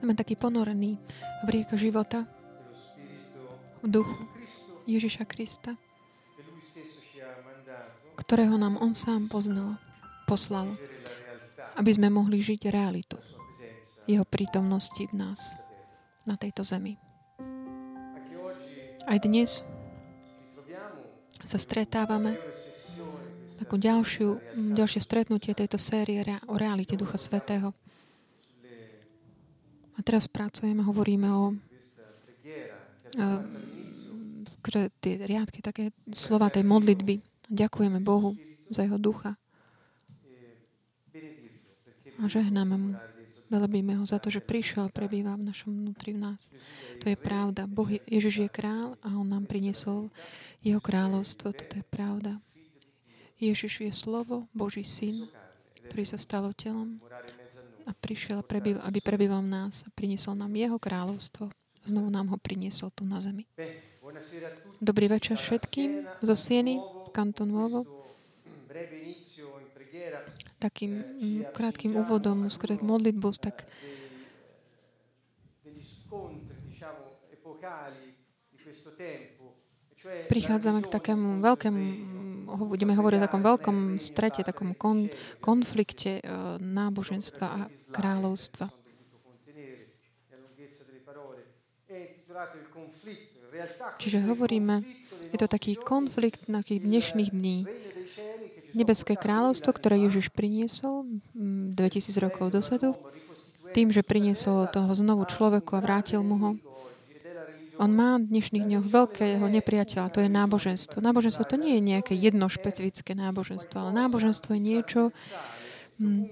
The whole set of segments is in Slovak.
Sme takí ponorení v rieke života, v duchu Ježiša Krista, ktorého nám On sám poznal, poslal, aby sme mohli žiť realitu Jeho prítomnosti v nás, na tejto zemi. Aj dnes sa stretávame takú ďalšiu, ďalšie stretnutie tejto série o realite Ducha Svetého. A teraz pracujeme, hovoríme o skre tie riadky, také slova tej modlitby. Ďakujeme Bohu za jeho ducha. A žehnáme mu. Velebíme ho za to, že prišiel, prebýva v našom vnútri v nás. To je pravda. Boh, Ježiš je král a on nám priniesol jeho kráľovstvo. Toto je pravda. Ježiš je slovo, Boží syn, ktorý sa stalo telom a prišiel, aby prebýval v nás a priniesol nám jeho kráľovstvo. Znovu nám ho priniesol tu na zemi. Dobrý večer všetkým zo Sieny, Kanton Nuovo takým mm, krátkým úvodom skôr modlitbu, tak prichádzame k takému veľkému, budeme hovoriť o takom veľkom strete, takom kon, konflikte uh, náboženstva a kráľovstva. Čiže hovoríme, je to taký konflikt na tých dnešných dní nebeské kráľovstvo, ktoré Ježiš priniesol 2000 mm, rokov dosadu, tým, že priniesol toho znovu človeku a vrátil mu ho. On má v dnešných dňoch veľkého nepriateľa, to je náboženstvo. Náboženstvo to nie je nejaké jedno špecifické náboženstvo, ale náboženstvo je niečo, mm,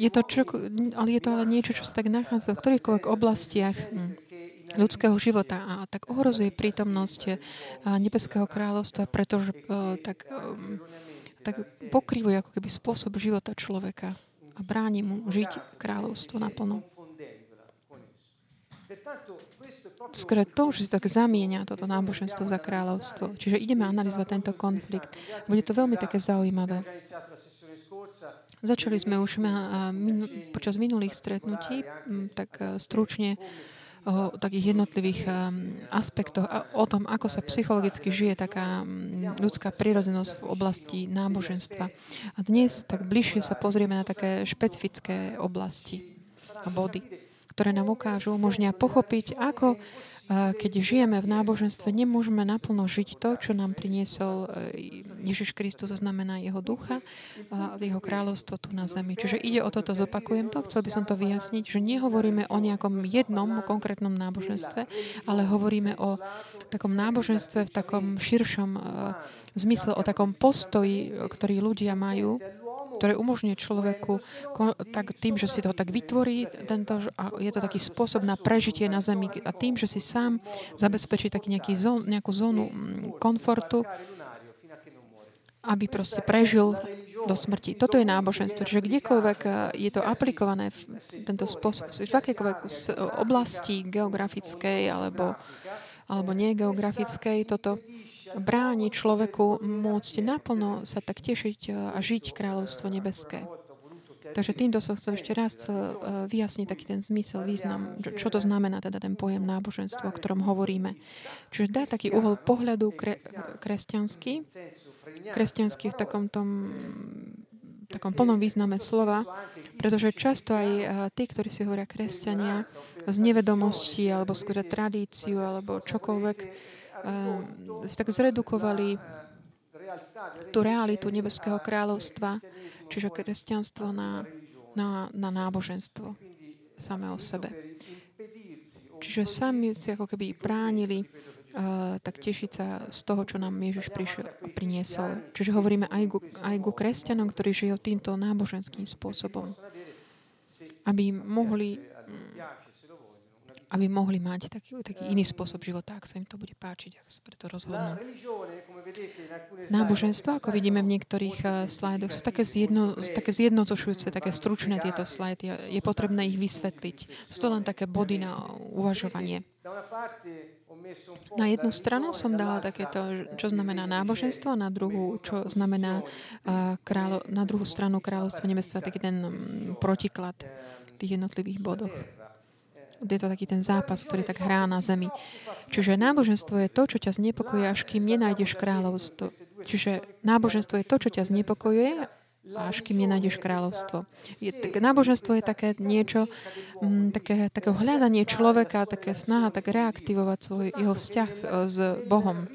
je to čo, ale je to ale niečo, čo sa tak nachádza v ktorýchkoľvek oblastiach mm, ľudského života a tak ohrozuje prítomnosť eh, Nebeského kráľovstva, pretože eh, tak, eh, tak pokrývuje ako keby spôsob života človeka a bráni mu žiť kráľovstvo naplno. Skôr to, že si tak zamienia toto náboženstvo za kráľovstvo. Čiže ideme analyzovať tento konflikt. Bude to veľmi také zaujímavé. Začali sme už počas minulých stretnutí tak stručne o takých jednotlivých um, aspektoch a o tom, ako sa psychologicky žije taká ľudská prírodzenosť v oblasti náboženstva. A dnes tak bližšie sa pozrieme na také špecifické oblasti a body, ktoré nám ukážu, umožnia pochopiť, ako keď žijeme v náboženstve, nemôžeme naplno žiť to, čo nám priniesol e, Ježiš Kristus, znamená jeho ducha a jeho kráľovstvo tu na zemi. Čiže ide o toto, zopakujem to, chcel by som to vyjasniť, že nehovoríme o nejakom jednom konkrétnom náboženstve, ale hovoríme o takom náboženstve v takom širšom e, zmysle, o takom postoji, ktorý ľudia majú ktoré umožňuje človeku tak tým, že si to tak vytvorí, tento, a je to taký spôsob na prežitie na Zemi a tým, že si sám zabezpečí taký nejaký zón, nejakú zónu mm, komfortu, aby proste prežil do smrti. Toto je náboženstvo. Čiže kdekoľvek e, je to aplikované v tento spôsob, v akékoľvek oblasti geografickej alebo, alebo negeografickej, toto bráni človeku môcť naplno sa tak tešiť e, a žiť kráľovstvo nebeské. Takže týmto som chcel ešte raz e, vyjasniť taký ten zmysel, význam, čo to znamená teda ten pojem náboženstvo, o ktorom hovoríme. Čiže dá taký uhol pohľadu kre, kresťanský, kresťanský v takom tom takom plnom význame slova, pretože často aj e, tí, ktorí si hovoria kresťania, z nevedomosti alebo skôr tradíciu alebo čokoľvek, si tak zredukovali tú realitu Nebeského kráľovstva, čiže kresťanstvo na, na, na náboženstvo samé o sebe. Čiže sami si ako keby bránili uh, tak tešiť sa z toho, čo nám Ježiš prišiel priniesol. Čiže hovoríme aj ku, aj ku kresťanom, ktorí žijú týmto náboženským spôsobom. Aby mohli aby mohli mať taký, taký iný spôsob života, ak sa im to bude páčiť, ak sa preto rozhodnú. Náboženstvo, ako vidíme v niektorých uh, slajdoch, sú také, zjedno, také zjednocošujúce, také stručné tieto slajdy. Je potrebné ich vysvetliť. Sú to len také body na uvažovanie. Na jednu stranu som dala takéto, čo znamená náboženstvo, na druhú, čo znamená kráľo, na druhú stranu kráľovstvo nebesstva, taký ten mm, protiklad v tých jednotlivých bodoch. Je to taký ten zápas, ktorý tak hrá na zemi. Čiže náboženstvo je to, čo ťa znepokojuje, až kým nenájdeš kráľovstvo. Čiže náboženstvo je to, čo ťa znepokojuje, až kým nenájdeš kráľovstvo. Je, tak, náboženstvo je také niečo, m, mm, také, také hľadanie človeka, také snaha tak reaktivovať svoj jeho vzťah e, s Bohom.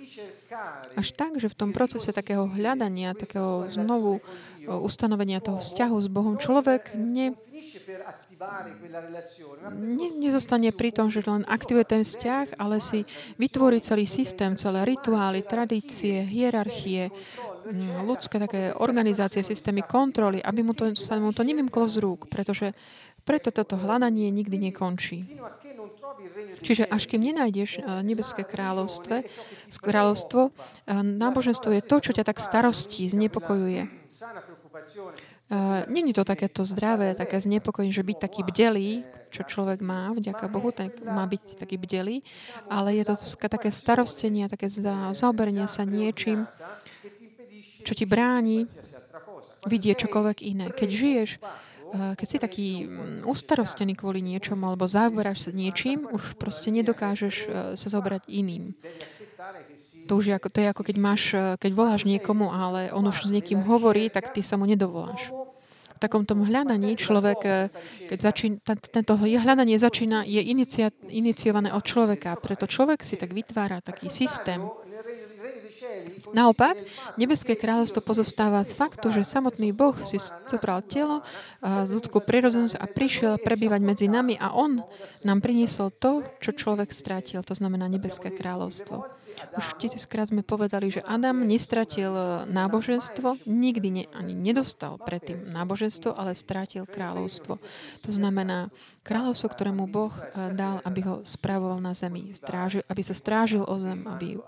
Až tak, že v tom procese takého hľadania, takého znovu e, ustanovenia toho vzťahu s Bohom, človek ne, nezostane pri tom, že len aktivuje ten vzťah, ale si vytvorí celý systém, celé rituály, tradície, hierarchie, Mm, ľudské také organizácie, systémy kontroly, aby mu to, sa mu to nevymklo z rúk, pretože preto toto hľadanie nikdy nekončí. Čiže až kým nenájdeš eh, nebeské kráľovstvo, kráľovstvo, eh, náboženstvo je to, čo ťa tak starostí, znepokojuje. Uh, Není to takéto zdravé, také znepokojenie, že byť taký bdelý, čo človek má, vďaka Bohu, tak má byť taký bdelý, ale je to také starostenie, také zaoberenie sa niečím, čo ti bráni vidieť čokoľvek iné. Keď žiješ, eh, keď si taký mm, ustarostený kvôli niečomu alebo zaoberáš sa niečím, už proste nedokážeš eh, sa zobrať iným. To už je ako, to je ako keď máš, eh, keď voláš niekomu, ale on už s niekým hovorí, tak ty sa mu nedovoláš. V takom tom hľadaní človek, keď začína, tento hľadanie začína, je inicia, iniciované od človeka. Preto človek si tak vytvára taký systém, Naopak, nebeské kráľovstvo pozostáva z faktu, že samotný Boh si zobral telo, ľudskú prirodzenosť a prišiel prebývať medzi nami a On nám priniesol to, čo človek strátil, to znamená nebeské kráľovstvo. Už tisíckrát sme povedali, že Adam nestratil náboženstvo, nikdy ne, ani nedostal predtým náboženstvo, ale strátil kráľovstvo. To znamená kráľovstvo, ktorému Boh eh, dal, aby ho spravoval na zemi, strážil, aby sa strážil o zem, aby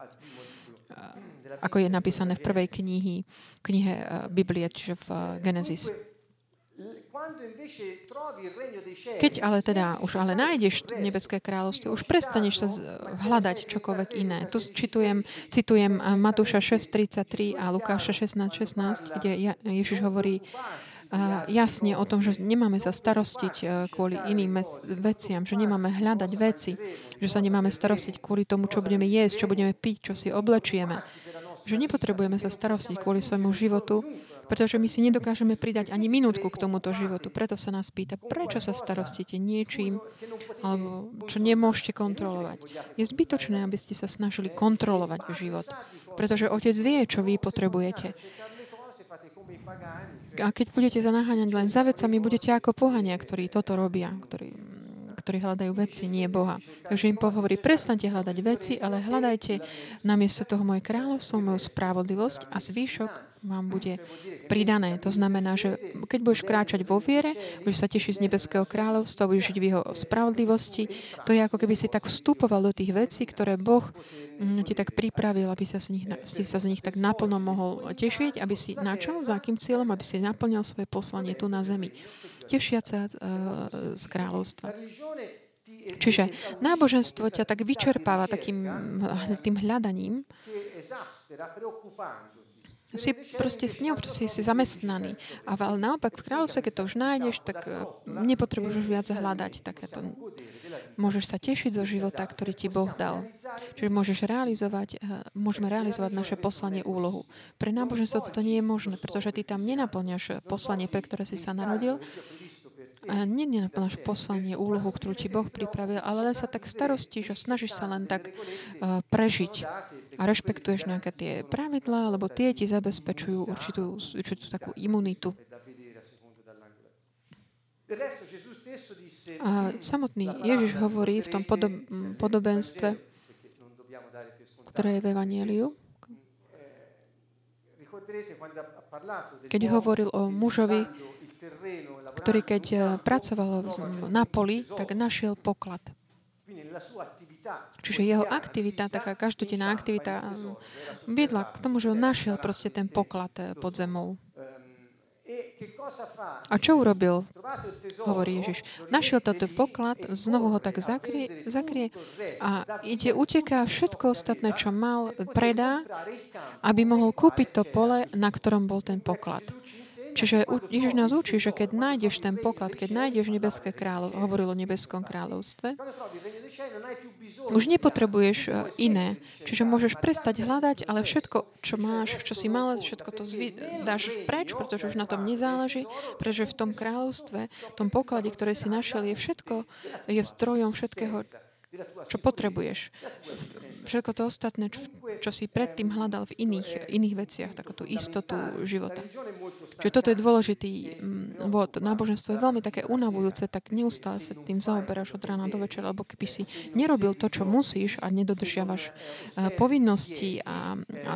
ako je napísané v prvej knihy, knihe eh, Biblie, čiže v eh, Genesis. Keď ale teda už ale nájdeš nebeské kráľovstvo, už prestaneš sa hľadať čokoľvek iné. Tu citujem, citujem eh, Matúša 6.33 a Lukáša 16.16, 16, kde Ježiš hovorí jasne o tom, že nemáme sa starostiť kvôli iným veciam, že nemáme hľadať veci, že sa nemáme starostiť kvôli tomu, čo budeme jesť, čo budeme piť, čo si oblečieme. že nepotrebujeme sa starostiť kvôli svojmu životu, pretože my si nedokážeme pridať ani minútku k tomuto životu. Preto sa nás pýta, prečo sa starostíte niečím, alebo čo nemôžete kontrolovať. Je zbytočné, aby ste sa snažili kontrolovať život, pretože Otec vie, čo vy potrebujete. A keď budete sa naháňať len za vecami, budete ako pohania, ktorí toto robia, ktorí ktorí hľadajú veci, nie Boha. Takže im pohovorí, prestante hľadať veci, ale hľadajte namiesto toho moje kráľovstvo, moju spravodlivosť a zvýšok vám bude pridané. To znamená, že keď budeš kráčať vo viere, budeš sa tešiť z nebeského kráľovstva, budeš žiť v jeho spravodlivosti, to je ako keby si tak vstupoval do tých vecí, ktoré Boh ti tak pripravil, aby sa z nich, si sa z nich tak naplno mohol tešiť, aby si na čo, za akým cieľom, aby si naplňal svoje poslanie tu na zemi tešiať sa z, z kráľovstva. Čiže náboženstvo ťa tak vyčerpáva takým tým hľadaním. Si proste s ňou proste si zamestnaný. A ale naopak v kráľovstve, keď to už nájdeš, tak e, nepotrebuješ už viac hľadať takéto. Môžeš sa tešiť zo života, ktorý ti Boh dal. Čiže môžeš realizovať, e, môžeme realizovať naše poslanie úlohu. Pre náboženstvo toto nie je možné, pretože ty tam nenaplňaš poslanie, pre ktoré si sa narodil, a nie nenaplnáš poslanie, úlohu, ktorú ti Boh pripravil, ale len sa tak starostíš a snažíš sa len tak uh, prežiť a rešpektuješ nejaké tie pravidlá, lebo tie ti zabezpečujú určitú, určitú takú imunitu. A samotný Ježiš hovorí v tom podob, podobenstve, ktoré je v Evangeliu, keď hovoril o mužovi, ktorý keď eh, pracoval na poli, tak našiel poklad. Čiže jeho aktivita, taká každodenná aktivita, viedla k tomu, že on našiel proste ten poklad eh, pod zemou. A čo urobil? Hovorí Ježiš. Našiel toto poklad, znovu ho tak zakrie, zakrie a ide, uteká všetko ostatné, čo mal, predá, aby mohol kúpiť to pole, na ktorom bol ten poklad. Čiže Ježiš nás učí, že keď nájdeš ten poklad, keď nájdeš nebeské kráľov, hovoril o nebeskom kráľovstve, už nepotrebuješ e, iné. Čiže môžeš prestať hľadať, ale všetko, čo máš, čo si mal, všetko to zvy, dáš preč, pretože už na tom nezáleží, pretože v tom kráľovstve, v tom poklade, ktoré si našiel, je všetko, je strojom všetkého, čo potrebuješ. Všetko to ostatné, čo, čo si predtým hľadal v iných, iných veciach, takú tú istotu života. Čiže toto je dôležitý mm, bod. Náboženstvo je veľmi také unavujúce, tak neustále sa tým zaoberáš od rána do večera, lebo keby si nerobil to, čo musíš a nedodržiavaš uh, povinnosti a, a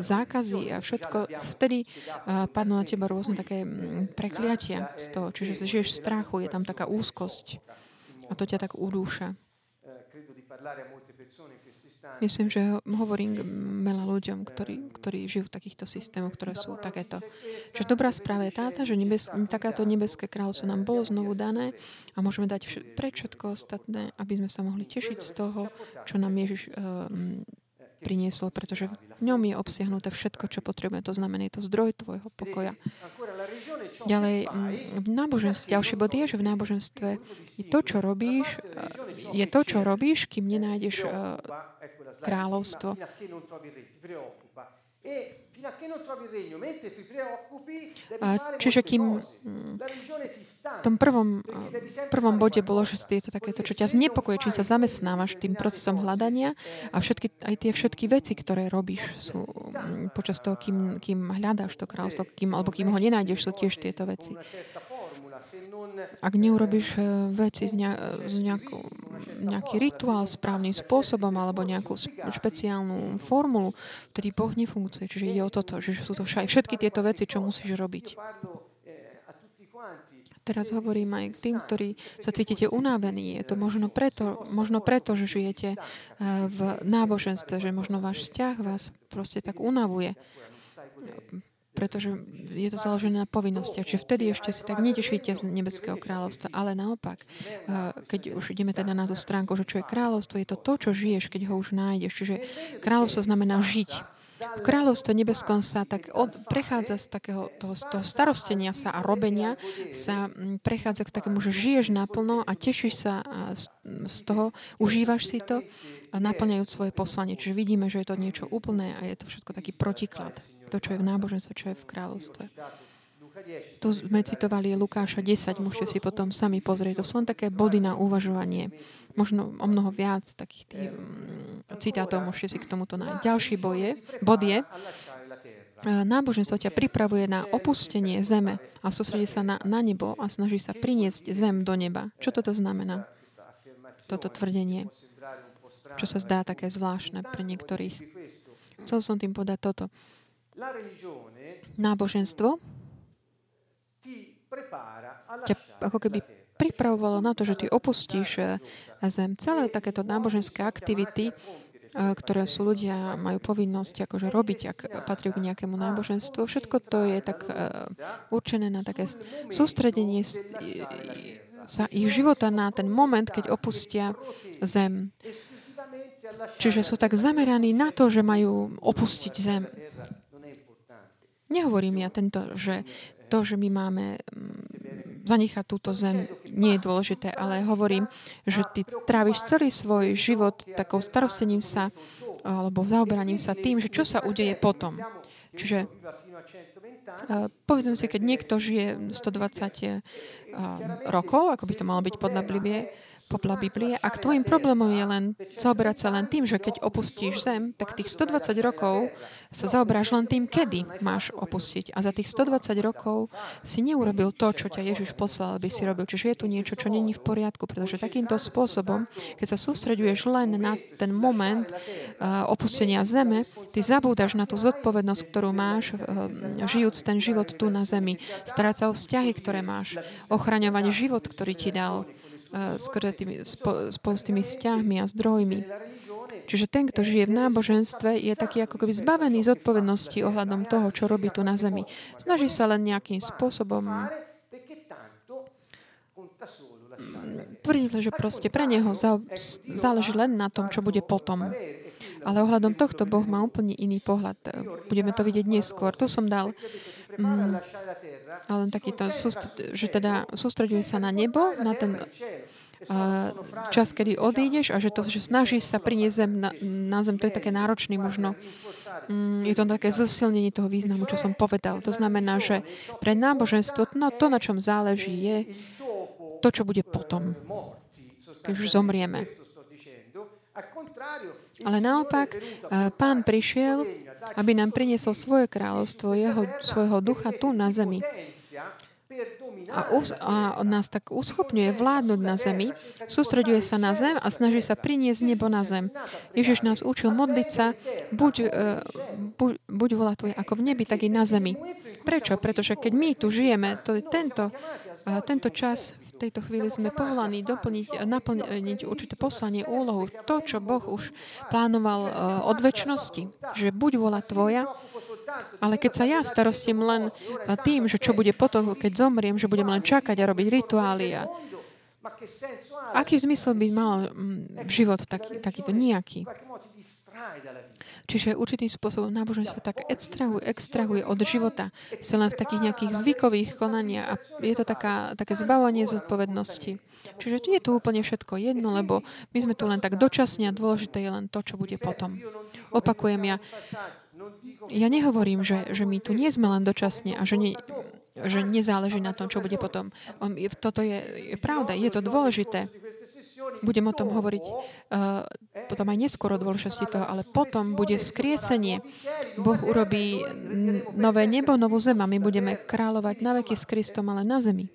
zákazy a všetko, vtedy uh, padnú na teba rôzne také mm, prekliatia z toho. Čiže žiješ v strachu, je tam taká úzkosť a to ťa tak udúša. Myslím, že hovorím veľa ľuďom, ktorí, ktorí žijú v takýchto systémoch, ktoré sú takéto. Čiže dobrá správa je táta, že nebes, takáto nebeské kráľovstvo nám bolo znovu dané a môžeme dať preč všetko ostatné, aby sme sa mohli tešiť z toho, čo nám Ježiš um, priniesol, pretože v ňom je obsiahnuté všetko, čo potrebujeme. To znamená, je to zdroj tvojho pokoja. Ďalej, v náboženstve, ďalší bod je, že v náboženstve je to, čo robíš, je to, čo robíš, kým nenájdeš eh, kráľovstvo. Čiže kým v tom prvom, prvom bode bolo, že je to takéto, čo ťa znepokoje, čím sa zamestnávaš tým procesom hľadania a všetky, aj tie všetky veci, ktoré robíš, sú počas toho, kým, kým hľadáš to kráľstvo, kým, alebo kým ho nenájdeš, sú tiež tieto veci. Ak neurobiš e, veci z, ne, z nejakú, nejaký rituál správnym spôsobom alebo nejakú špeciálnu formulu, ktorý Boh nefunguje. Čiže ide o toto, že sú to všetky tieto veci, čo musíš robiť. Teraz hovorím aj k tým, ktorí sa cítite unavení. Je to možno preto, možno preto, že žijete e, v náboženstve, že možno váš vzťah vás proste tak unavuje pretože je to založené na povinnosti. Čiže vtedy ešte si tak netešíte z nebeského kráľovstva. Ale naopak, eh, keď už ideme teda na tú stránku, že čo je kráľovstvo, je to to, čo žiješ, keď ho už nájdeš. Čiže kráľovstvo znamená žiť. V kráľovstve nebeskom sa tak od, prechádza z takého toho, toho starostenia sa a robenia sa prechádza k takému, že žiješ naplno a tešíš sa z, z toho, užívaš si to a naplňajúc svoje poslanie. Čiže vidíme, že je to niečo úplné a je to všetko taký protiklad to, čo je v náboženstve, čo je v kráľovstve. Tu sme citovali Lukáša 10, môžete si potom sami pozrieť. To sú len také body na uvažovanie. Možno o mnoho viac takých tých um, citátov môžete si k tomuto nájsť. Ďalší boje, bod je, e, náboženstvo ťa pripravuje na opustenie zeme a sústredí sa na, na nebo a snaží sa priniesť zem do neba. Čo toto znamená? Toto tvrdenie. Čo sa zdá také zvláštne pre niektorých. Chcel som tým povedať toto. Náboženstvo ťa ako keby pripravovalo na to, že ty opustíš eh, zem. Celé takéto náboženské aktivity, eh, ktoré sú ľudia, majú povinnosť akože robiť, ak patrí k nejakému náboženstvu. Všetko to je tak eh, určené na také sústredenie sa ich života na ten moment, keď opustia zem. Čiže sú tak zameraní na to, že majú opustiť zem. Nehovorím ja tento, že to, že my máme mm, zanechať túto zem, nie je dôležité, ale hovorím, že ty tráviš celý svoj život takou starostením sa alebo zaoberaním sa tým, že čo sa udeje potom. Čiže povedzme si, keď niekto žije 120 rokov, ako by to malo byť podľa Biblie, podľa Biblie. Ak tvojim problémom je len zaoberať sa len tým, že keď opustíš zem, tak tých 120 rokov sa zaoberáš len tým, kedy máš opustiť. A za tých 120 rokov si neurobil to, čo ťa Ježiš poslal, aby si robil. Čiže je tu niečo, čo není v poriadku, pretože takýmto spôsobom, keď sa sústreduješ len na ten moment uh, opustenia zeme, ty zabúdaš na tú zodpovednosť, ktorú máš, uh, žijúc ten život tu na zemi. Starať sa o vzťahy, ktoré máš. Ochraňovať život, ktorý ti dal skoro tými, spolu s tými vzťahmi a zdrojmi. Čiže ten, kto žije v náboženstve, je taký ako keby zbavený z odpovednosti ohľadom toho, čo robí tu na zemi. Snaží sa len nejakým spôsobom tvrdí, že proste pre neho záleží len na tom, čo bude potom. Ale ohľadom tohto Boh má úplne iný pohľad. Budeme to vidieť neskôr. Tu som dal mm, ale takýto, že teda sústreďuje sa na nebo, na ten čas, kedy odídeš a že to, že snažíš sa priniesť zem na, na zem, to je také náročné možno. Mm, je to také zosilnenie toho významu, čo som povedal. To znamená, že pre náboženstvo no, to, na čom záleží, je to, čo bude potom, keď už zomrieme. Ale naopak, eh, pán prišiel, aby nám priniesol svoje kráľovstvo, jeho, svojho ducha tu na zemi. A, us, a nás tak uschopňuje vládnuť na zemi, sústreďuje sa na zem a snaží sa priniesť nebo na zem. Ježiš nás učil modliť sa, buď, eh, buď, buď volá tvoje ako v nebi, tak i na zemi. Prečo? Pretože keď my tu žijeme, to je tento, eh, tento čas tejto chvíli sme povolaní doplniť, naplniť určité poslanie, úlohu. To, čo Boh už plánoval eh, od väčšnosti. Že buď vola tvoja, ale keď sa ja starostím len eh, tým, že čo bude potom, keď zomriem, že budem len čakať a robiť rituály a Aký zmysel by mal mm, život taký, takýto nejaký? Čiže určitým spôsobom náboženstvo tak extrahuje, extrahuje od života. Si len v takých nejakých zvykových konaniach a je to taká, také zbavanie zodpovednosti. Čiže je tu úplne všetko jedno, lebo my sme tu len tak dočasne a dôležité je len to, čo bude potom. Opakujem ja, ja nehovorím, že, že my tu nie sme len dočasne a že, ne, že nezáleží na tom, čo bude potom. Toto je, je pravda, je to dôležité. Budem o tom hovoriť uh, potom aj neskôr o dôležitosti toho, ale potom bude skriesenie. Boh urobí nové nebo, novú zem a my budeme kráľovať na veky s Kristom, ale na zemi.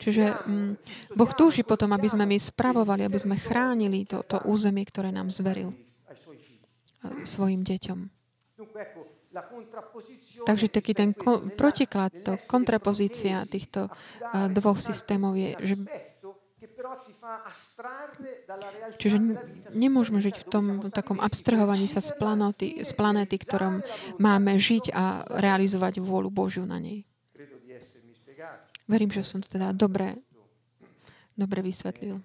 Čiže um, Boh túži potom, aby sme my spravovali, aby sme chránili to, to územie, ktoré nám zveril uh, svojim deťom. Takže taký ten ko- protiklad, to kontrapozícia týchto uh, dvoch systémov je, že Čiže nemôžeme žiť v tom takom abstrahovaní sa z planéty, z planéty, ktorom máme žiť a realizovať vôľu Božiu na nej. Verím, že som to teda dobre, dobre vysvetlil.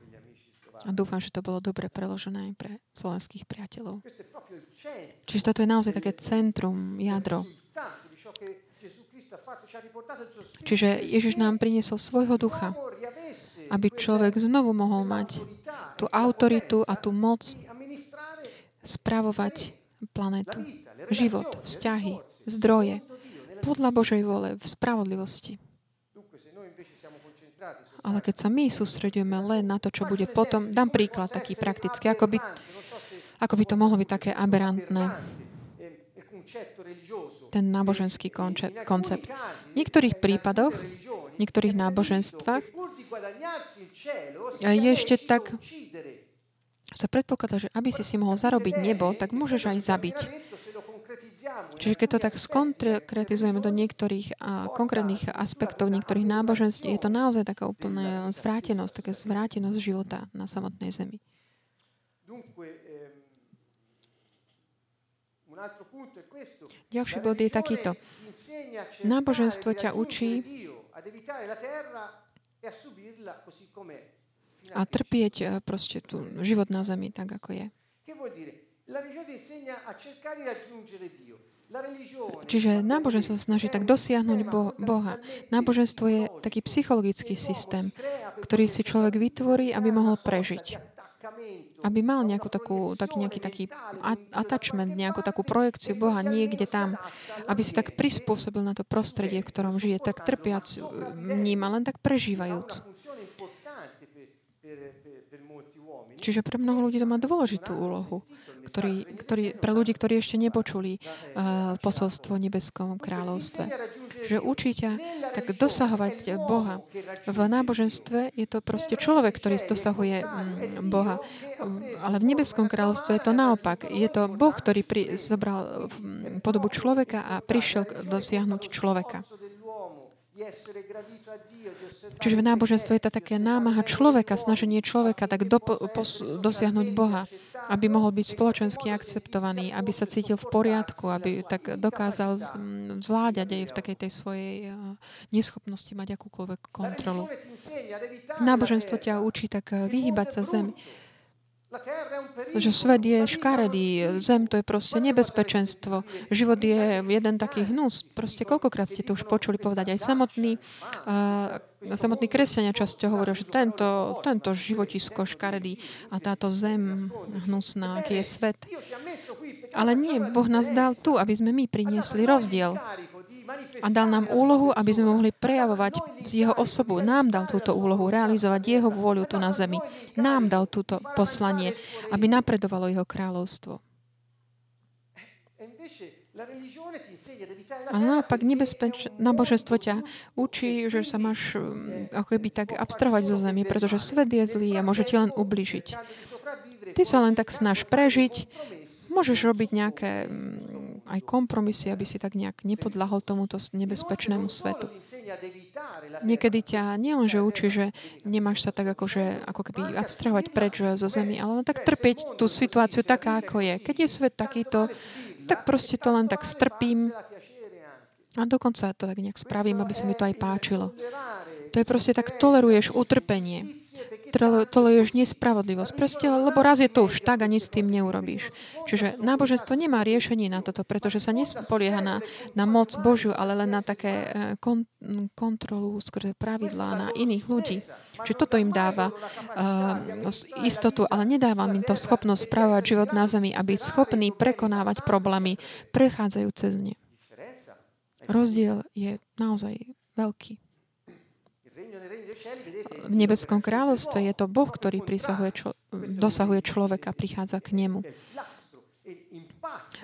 A dúfam, že to bolo dobre preložené aj pre slovenských priateľov. Čiže toto je naozaj také centrum, jadro. Čiže Ježiš nám priniesol svojho ducha, aby človek znovu mohol mať tú autoritu a tú moc spravovať planetu, život, vzťahy, zdroje, podľa Božej vole, v spravodlivosti. Ale keď sa my sústredujeme len na to, čo bude potom, dám príklad taký praktický, ako by, ako by to mohlo byť také aberantné, ten náboženský koncept. V niektorých prípadoch, v niektorých náboženstvách je ešte tak, sa predpokladá, že aby si si mohol zarobiť nebo, tak môžeš aj zabiť. Čiže keď to tak skonkretizujeme do niektorých a, konkrétnych aspektov niektorých náboženství, je to naozaj taká úplná zvrátenosť, taká zvrátenosť života na samotnej zemi. Ďalší bod je takýto. Náboženstvo ťa učí a trpieť eh, proste tu život na zemi tak, ako je. Čiže náboženstvo sa snaží tak dosiahnuť Boha. Náboženstvo je taký psychologický systém, ktorý si človek vytvorí, aby mohol prežiť. Aby mal nejakú takú, taký, nejaký taký attachment, nejakú takú projekciu Boha niekde tam, aby si tak prispôsobil na to prostredie, v ktorom žije, tak trpiac vníma, len tak prežívajúc. Čiže pre mnoho ľudí to má dôležitú úlohu, ktorý, ktorý, pre ľudí, ktorí ešte nepočuli uh, posolstvo nebeskom kráľovstve. Že učí ťa tak dosahovať Boha. V náboženstve je to proste človek, ktorý dosahuje um, Boha. Um, ale v nebeskom kráľovstve je to naopak. Je to Boh, ktorý pri, zobral um, podobu človeka a prišiel dosiahnuť človeka. Čiže v náboženstve je to také námaha človeka, snaženie človeka tak do, pos, dosiahnuť Boha, aby mohol byť spoločensky akceptovaný, aby sa cítil v poriadku, aby tak dokázal zvládať aj v takej tej svojej neschopnosti mať akúkoľvek kontrolu. Náboženstvo ťa učí tak vyhýbať sa zemi že svet je škaredý, zem to je proste nebezpečenstvo, život je jeden taký hnus. Proste koľkokrát ste to už počuli povedať. Aj samotný, uh, samotný kresťania často hovoria, že tento, tento životisko škaredý a táto zem hnusná, aký je svet. Ale nie, Boh nás dal tu, aby sme my priniesli rozdiel a dal nám úlohu, aby sme mohli prejavovať jeho osobu. Nám dal túto úlohu, realizovať jeho vôľu tu na zemi. Nám dal túto poslanie, aby napredovalo jeho kráľovstvo. A naopak nebezpeč... náboženstvo ťa učí, že sa máš um, ako keby tak abstrahovať zo zemi, pretože svet je zlý a môže ti len ubližiť. Ty sa len tak snaž prežiť, môžeš robiť nejaké mm, aj kompromisy, aby si tak nejak nepodľahol tomuto nebezpečnému svetu. Niekedy ťa nielenže učí, že nemáš sa tak akože, ako keby abstrahovať preč zo zemi, ale tak trpieť tú situáciu taká, ako je. Keď je svet takýto, tak proste to len tak strpím a dokonca to tak nejak spravím, aby sa mi to aj páčilo. To je proste tak, toleruješ utrpenie toleruješ nespravodlivosť. Proste, lebo raz je to už tak a nič s tým neurobíš. Čiže náboženstvo nemá riešenie na toto, pretože sa nespolieha na, na moc Božiu, ale len na také eh, kon, kontrolu, skôr pravidlá na iných ľudí. Čiže toto im dáva uh, istotu, ale nedáva im to schopnosť spravovať život na zemi a byť schopný prekonávať problémy, prechádzajú cez ne. Rozdiel je naozaj veľký v nebeskom kráľovstve je to Boh, ktorý člo- dosahuje človeka, prichádza k nemu,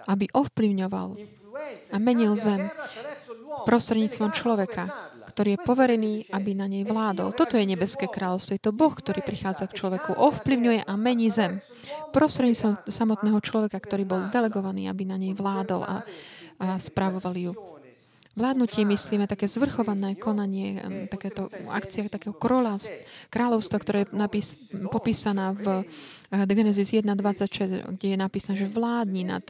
aby ovplyvňoval a menil zem prostredníctvom človeka, ktorý je poverený, aby na nej vládol. Toto je nebeské kráľovstvo. Je to Boh, ktorý prichádza k človeku, ovplyvňuje a mení zem. Prostredníctvom samotného človeka, ktorý bol delegovaný, aby na nej vládol a, a spravoval ju. Vládnutie myslíme také zvrchované konanie, takéto akcia takého kráľovstva, ktoré je napís, popísaná v eh, Genesis 1.26, kde je napísané, že vládni nad,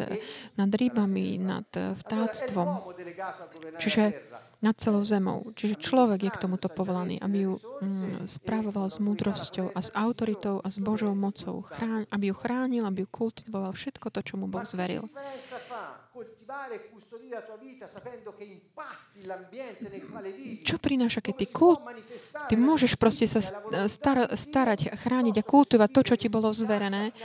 nad rybami, nad eh, vtáctvom. Čiže nad celou zemou. Čiže človek je k tomuto povolaný, aby ju mm, správoval s múdrosťou a s autoritou a s Božou mocou, aby ju chránil, aby ju kultivoval všetko to, čo mu Boh zveril. Čo prináša, keď ty, kult, ty môžeš proste sa star, starať, chrániť a kultivovať to, čo ti bolo zverené,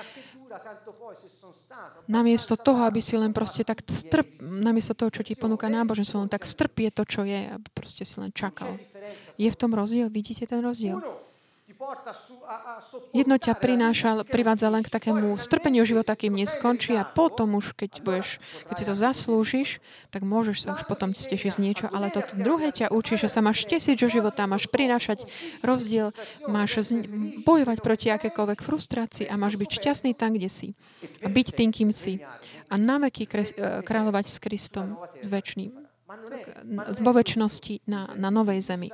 namiesto toho, aby si len proste tak strp, namiesto toho, čo ti ponúka náboženstvo, len tak strpie to, čo je, aby proste si len čakal. Je v tom rozdiel? Vidíte ten rozdiel? Jedno ťa prináša, privádza len k takému strpeniu života, kým neskončí a potom už, keď, budeš, keď si to zaslúžiš, tak môžeš sa už potom stešiť z niečo, ale to druhé ťa učí, že sa máš tesiť do života, máš prinášať rozdiel, máš bojovať proti akékoľvek frustrácii a máš byť šťastný tam, kde si. A byť tým, kým si. A na veky e, kráľovať s Kristom, s väčšným. Z väčšnosti na, na novej zemi.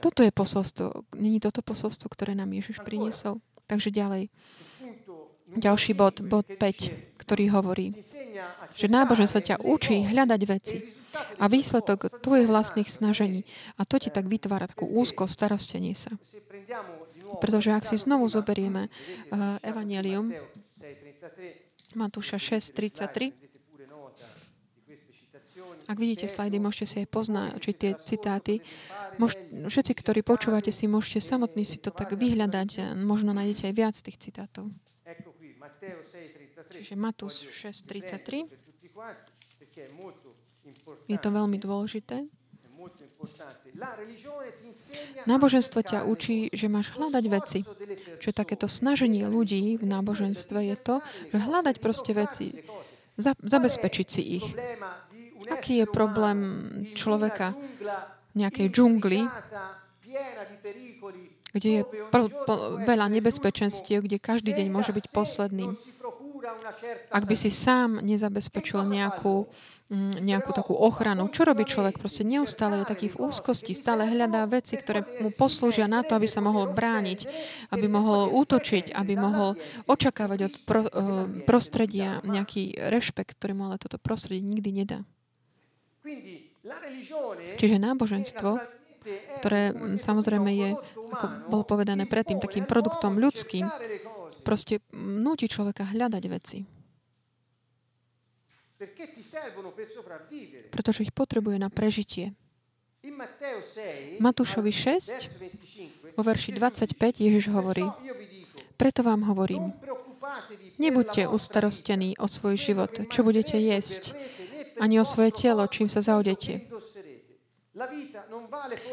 Toto je posolstvo. Není toto posolstvo, ktoré nám Ježiš priniesol? Takže ďalej. Ďalší bod, bod 5, ktorý hovorí, že náboženstvo ťa učí hľadať veci a výsledok tvojich vlastných snažení. A to ti tak vytvára takú úzko starostenie sa. Pretože ak si znovu zoberieme uh, Evangelium Matúša 6.33, ak vidíte slajdy, môžete si aj poznačiť tie citáty. Mož, všetci, ktorí počúvate si, môžete samotní si to tak vyhľadať. Možno nájdete aj viac tých citátov. Čiže Matúš 6.33. Je to veľmi dôležité. Náboženstvo ťa učí, že máš hľadať veci. Čo takéto snaženie ľudí v náboženstve je to, že hľadať proste veci, zabezpečiť si ich. Aký je problém človeka v nejakej džungli, kde je pl- pl- veľa nebezpečenstiev, kde každý deň môže byť posledným. Ak by si sám nezabezpečil nejakú mm, nejakú takú ochranu. Čo robí človek? Proste neustále je taký v úzkosti, stále hľadá veci, ktoré mu poslúžia na to, aby sa mohol brániť, aby mohol útočiť, aby mohol očakávať od pro, eh, prostredia nejaký rešpekt, ktorý mu ale toto prostredie nikdy nedá. Čiže náboženstvo, ktoré samozrejme je, ako bolo povedané predtým, takým produktom ľudským, proste núti človeka hľadať veci. Pretože ich potrebuje na prežitie. Matúšovi 6, vo verši 25, Ježiš hovorí, preto vám hovorím, nebuďte ustarostení o svoj život, čo budete jesť, ani o svoje telo, čím sa zaudete.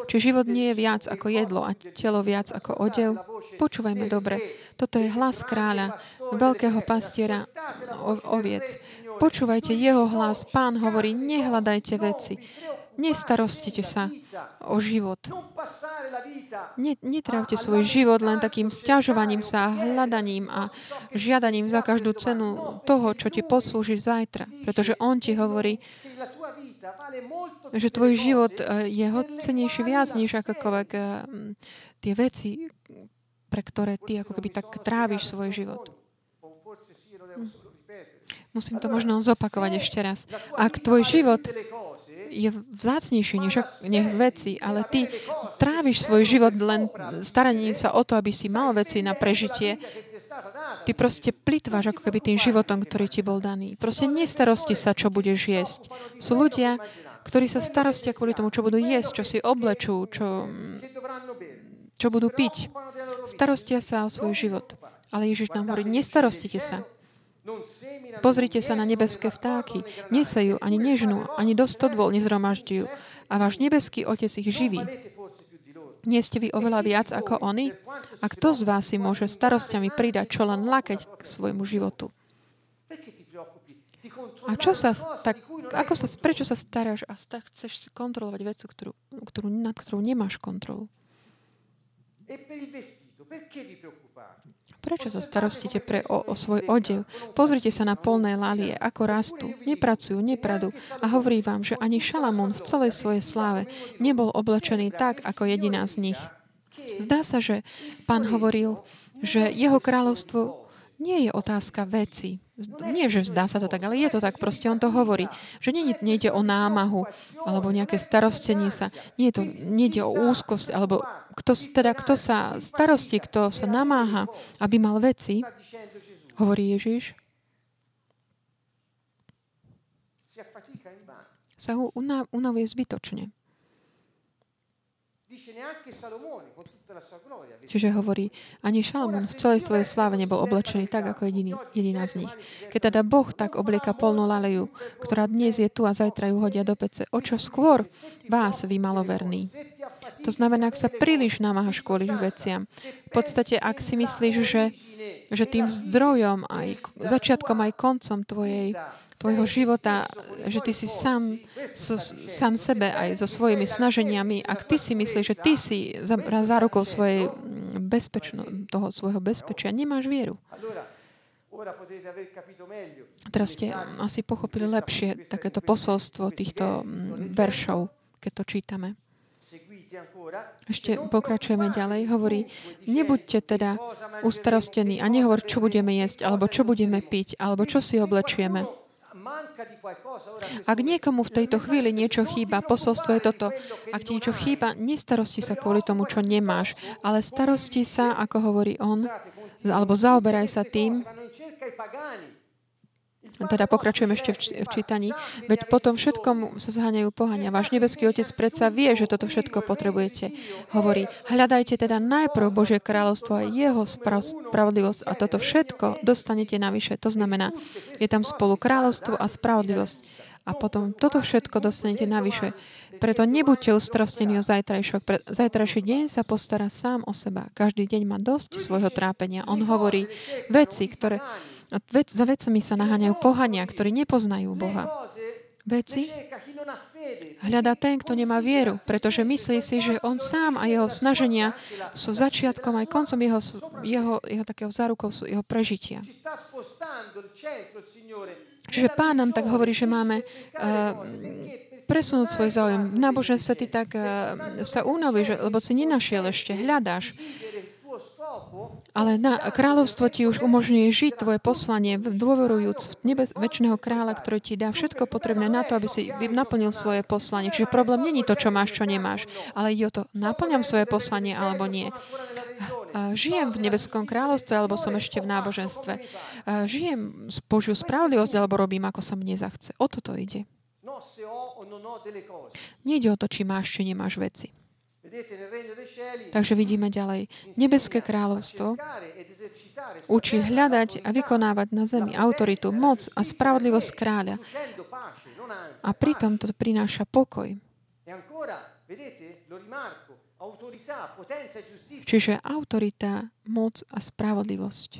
Či život nie je viac ako jedlo a telo viac ako odev? Počúvajme dobre. Toto je hlas kráľa, veľkého pastiera oviec. Počúvajte jeho hlas. Pán hovorí, nehľadajte veci. Nestarostite sa o život. Netravte svoj život len takým stiažovaním sa, hľadaním a žiadaním za každú cenu toho, čo ti poslúži zajtra. Pretože on ti hovorí, že tvoj život eh, je cenejší viac než akokoľvek eh, tie veci, pre ktoré ty ako keby tak tráviš svoj život. Hm. Musím to možno zopakovať ešte raz. Ak tvoj život je vzácnejší než, než veci, ale ty tráviš svoj život len staraním sa o to, aby si mal veci na prežitie, ty proste plitváš ako keby tým životom, ktorý ti bol daný. Proste nestarosti sa, čo budeš jesť. Sú ľudia, ktorí sa starostia kvôli tomu, čo budú jesť, čo si oblečú, čo, čo budú piť. Starostia sa o svoj život. Ale Ježiš nám hovorí, nestarostite sa. Pozrite sa na nebeské vtáky. Nesejú, ani nežnú, ani do stodvol nezromažďujú. A váš nebeský Otec ich živí. Nie ste vy oveľa viac ako oni? A kto z vás si môže starostiami pridať, čo len lakeť k svojmu životu? A čo sa tak ako sa, prečo sa staráš a tak chceš kontrolovať vec, ktorú, ktorú, nad ktorou nemáš kontrolu? Prečo sa starostíte pre, o, o svoj odev? Pozrite sa na polné lalie, ako rastú. Nepracujú, nepradu. A hovorí vám, že ani Šalamún v celej svojej sláve nebol oblečený tak, ako jediná z nich. Zdá sa, že pán hovoril, že jeho kráľovstvo nie je otázka veci. Nie, že zdá sa to tak, ale je to tak. Proste on to hovorí. Že nie, ide o námahu alebo nejaké starostenie sa. Nie, to, nie ide o úzkosť alebo kto, teda, kto sa starosti, kto sa namáha, aby mal veci, hovorí Ježiš, sa ho unavuje zbytočne. Čiže hovorí, ani Šalamún v celej svojej sláve nebol oblečený tak, ako jediný, jediná z nich. Keď teda Boh tak oblieka polnú laleju, ktorá dnes je tu a zajtra ju hodia do pece, o čo skôr vás, vy maloverní. To znamená, ak sa príliš namáhaš kvôli veciam. V podstate, ak si myslíš, že, že tým zdrojom, aj začiatkom, aj koncom tvojej tvojho života, že ty si sám, so, sám sebe aj so svojimi snaženiami, ak ty si myslíš, že ty si za, za svojej mm, bezpečno, toho svojho bezpečia, nemáš vieru. Teraz ste asi pochopili lepšie takéto posolstvo týchto mm, veršov, keď to čítame. Ešte pokračujeme ďalej. Hovorí, nebuďte teda ustarostení a nehovor, čo budeme jesť, alebo čo budeme piť, alebo čo si oblečieme. Ak niekomu v tejto chvíli niečo chýba, posolstvo je toto. Ak ti niečo chýba, nestarosti sa kvôli tomu, čo nemáš, ale starosti sa, ako hovorí on, alebo zaoberaj sa tým, teda pokračujem ešte v, čítaní. Veď potom všetkom sa zháňajú pohania. Váš nebeský Otec predsa vie, že toto všetko potrebujete. Hovorí, hľadajte teda najprv Božie kráľovstvo a jeho spravodlivosť a toto všetko dostanete navyše. To znamená, je tam spolu kráľovstvo a spravodlivosť. A potom toto všetko dostanete navyše. Preto nebuďte ustrostení o zajtrajšok. Zajtrajší deň sa postará sám o seba. Každý deň má dosť svojho trápenia. On hovorí veci, ktoré Vec, za vecami sa naháňajú pohania, ktorí nepoznajú Boha. Veci hľadá ten, kto nemá vieru, pretože myslí si, že on sám a jeho snaženia sú začiatkom aj koncom jeho, jeho, jeho takého zárukov, jeho prežitia. Čiže pán nám tak hovorí, že máme uh, presunúť svoj záujem. V náboženstve ty tak uh, sa unavíš, lebo si nenašiel ešte, hľadáš. Ale na kráľovstvo ti už umožňuje žiť tvoje poslanie, dôverujúc v nebes, väčšného kráľa, ktorý ti dá všetko potrebné na to, aby si naplnil svoje poslanie. Čiže problém není to, čo máš, čo nemáš, ale ide o to, naplňam svoje poslanie alebo nie. Žijem v nebeskom kráľovstve, alebo som ešte v náboženstve. Žijem Božiu spravodlivosť, alebo robím, ako sa mne zachce. O toto ide. Nejde o to, či máš, či nemáš veci. Takže vidíme ďalej. Nebeské kráľovstvo učí hľadať a vykonávať na zemi autoritu, moc a spravodlivosť kráľa. A pritom to prináša pokoj. Čiže autorita, moc a spravodlivosť.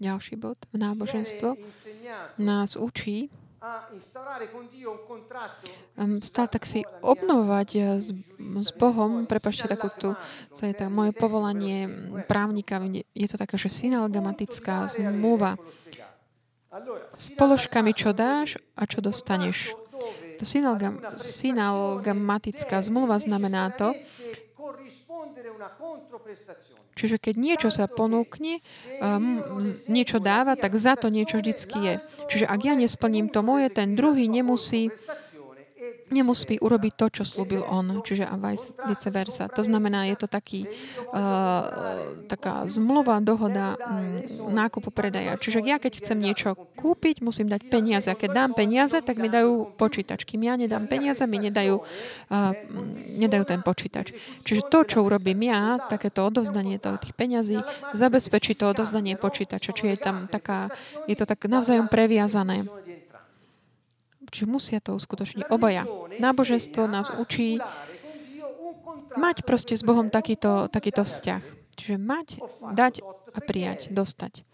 Ďalší bod v náboženstvo nás učí stal tak si obnovovať eh, s, s Bohom, prepašte takú tu, to je tak moje povolanie právnika, je to taká, že synalgamatická zmluva. s položkami, čo dáš a čo dostaneš. To synalgam, synalgamatická zmluva znamená to, Čiže keď niečo sa ponúkne, um, niečo dáva, tak za to niečo vždycky je. Čiže ak ja nesplním to moje, ten druhý nemusí nemusí urobiť to, čo slúbil on, čiže a vice versa. To znamená, je to taký, uh, taká zmluva, dohoda um, nákupu predaja. Čiže ja keď chcem niečo kúpiť, musím dať peniaze. A keď dám peniaze, tak mi dajú počítač. Kým ja nedám peniaze, mi nedajú, uh, nedajú ten počítač. Čiže to, čo urobím ja, takéto odovzdanie tých peňazí, zabezpečí to odovzdanie počítača. Čiže je tam taká, je to tak navzájom previazané. Čiže musia to uskutočniť obaja. Náboženstvo nás učí mať proste s Bohom takýto, takýto vzťah. Čiže mať, dať a prijať, dostať.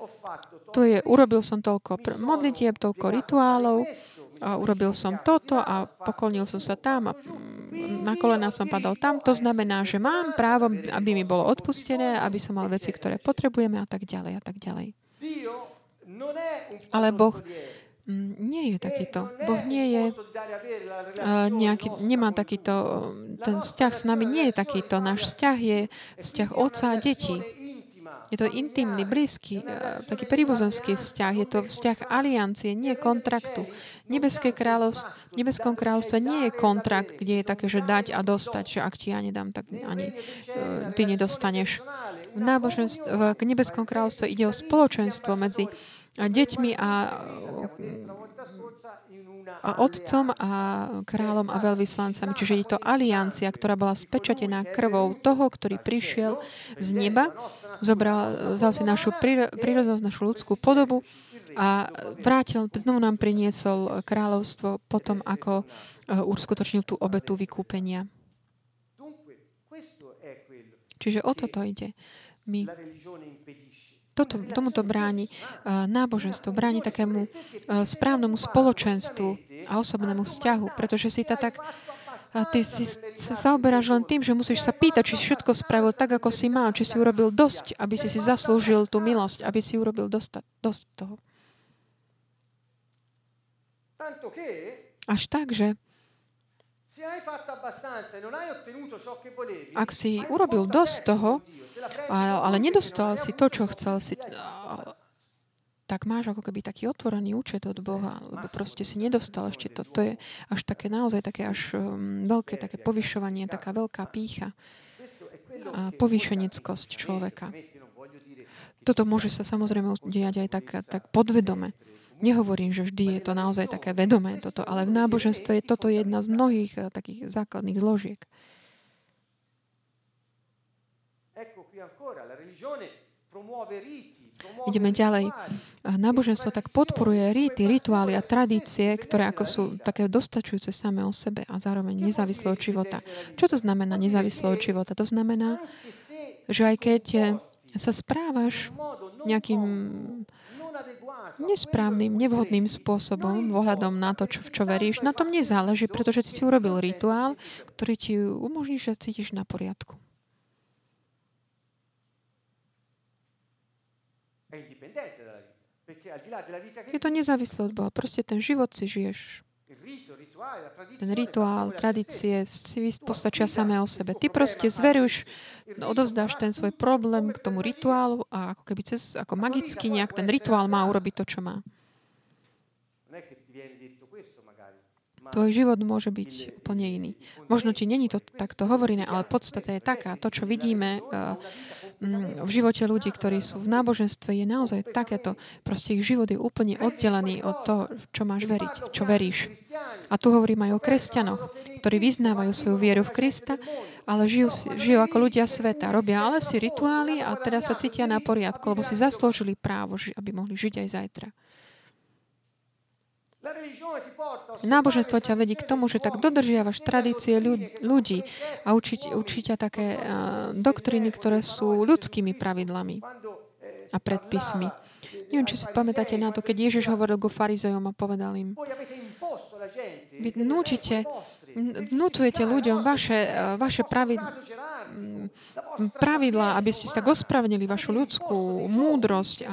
To je, urobil som toľko modlitieb, toľko rituálov, a urobil som toto a poklonil som sa tam a mm, na kolena som padol tam. To znamená, že mám právo, aby mi bolo odpustené, aby som mal veci, ktoré potrebujeme a tak ďalej a tak ďalej. Ale Boh nie je takýto. Boh nie je uh, nejaký, nemá takýto, ten vzťah s nami nie je takýto. Náš vzťah je vzťah otca a detí. Je to intimný, blízky, taký príbuzenský vzťah. Je to vzťah aliancie, nie kontraktu. Nebeské kráľovstvo, v nebeskom kráľovstve nie je kontrakt, kde je také, že dať a dostať, že ak ti ja nedám, tak ani uh, ty nedostaneš. V, v nebeskom kráľovstve ide o spoločenstvo medzi deťmi a, a otcom a kráľom a veľvyslancami. Čiže je to aliancia, ktorá bola spečatená krvou toho, ktorý prišiel z neba, zobral, vzal si našu prírodnosť, našu ľudskú podobu a vrátil, znovu nám priniesol kráľovstvo potom, ako uh, uskutočnil tú obetu vykúpenia. Čiže o toto ide. My toto, tomuto bráni uh, náboženstvo, bráni takému uh, správnemu spoločenstvu a osobnému vzťahu, pretože si to tak a ty si sa zaoberáš len tým, že musíš sa pýtať, či všetko spravil tak, ako si mal, či si urobil dosť, aby si si zaslúžil tú milosť, aby si urobil dosť, dosť toho. Až tak, že ak si urobil dosť toho, ale nedostal si to, čo chcel si, tak máš ako keby taký otvorený účet od Boha, lebo proste si nedostal ešte to. To je až také naozaj také až um, veľké také povyšovanie, taká veľká pícha a povýšeneckosť človeka. Toto môže sa samozrejme diať aj tak, tak podvedome. Nehovorím, že vždy je to naozaj také vedomé toto, ale v náboženstve je toto jedna z mnohých uh, takých základných zložiek. Ideme ďalej. Náboženstvo tak podporuje rity, rituály a tradície, ktoré ako sú také dostačujúce samé o sebe a zároveň nezávislé od života. Čo to znamená nezávislé od života? To znamená, že aj keď sa správaš nejakým nesprávnym, nevhodným spôsobom, ohľadom na to, čo, v čo veríš, na tom nezáleží, pretože ty si urobil rituál, ktorý ti umožní, že cítiš na poriadku. Je to nezávislé od Boha. Proste ten život si žiješ. Ten rituál, tradície si postačia samé o sebe. Ty proste zveruješ, odozdáš ten svoj problém k tomu rituálu a ako keby cez, ako magicky nejak ten rituál má urobiť to, čo má. Tvoj život môže byť úplne iný. Možno ti není to takto hovorené, ale podstata je taká. To, čo vidíme uh, v živote ľudí, ktorí sú v náboženstve, je naozaj takéto. Proste ich život je úplne oddelený od toho, čo máš veriť, čo veríš. A tu hovorím aj o kresťanoch, ktorí vyznávajú svoju vieru v Krista, ale žijú, žijú ako ľudia sveta. Robia ale si rituály a teda sa cítia na poriadku, lebo si zaslúžili právo, aby mohli žiť aj zajtra. Náboženstvo ťa vedí k tomu, že tak dodržiavaš tradície ľudí a učí, učí ťa také uh, doktriny, ktoré sú ľudskými pravidlami a predpismi. Neviem, či si pamätáte na to, keď Ježiš hovoril ku farizejom a povedal im, vy núčite, vnúcujete ľuďom vaše, vaše pravidla, pravidlá, aby ste sa tak ospravedlnili vašu ľudskú múdrosť a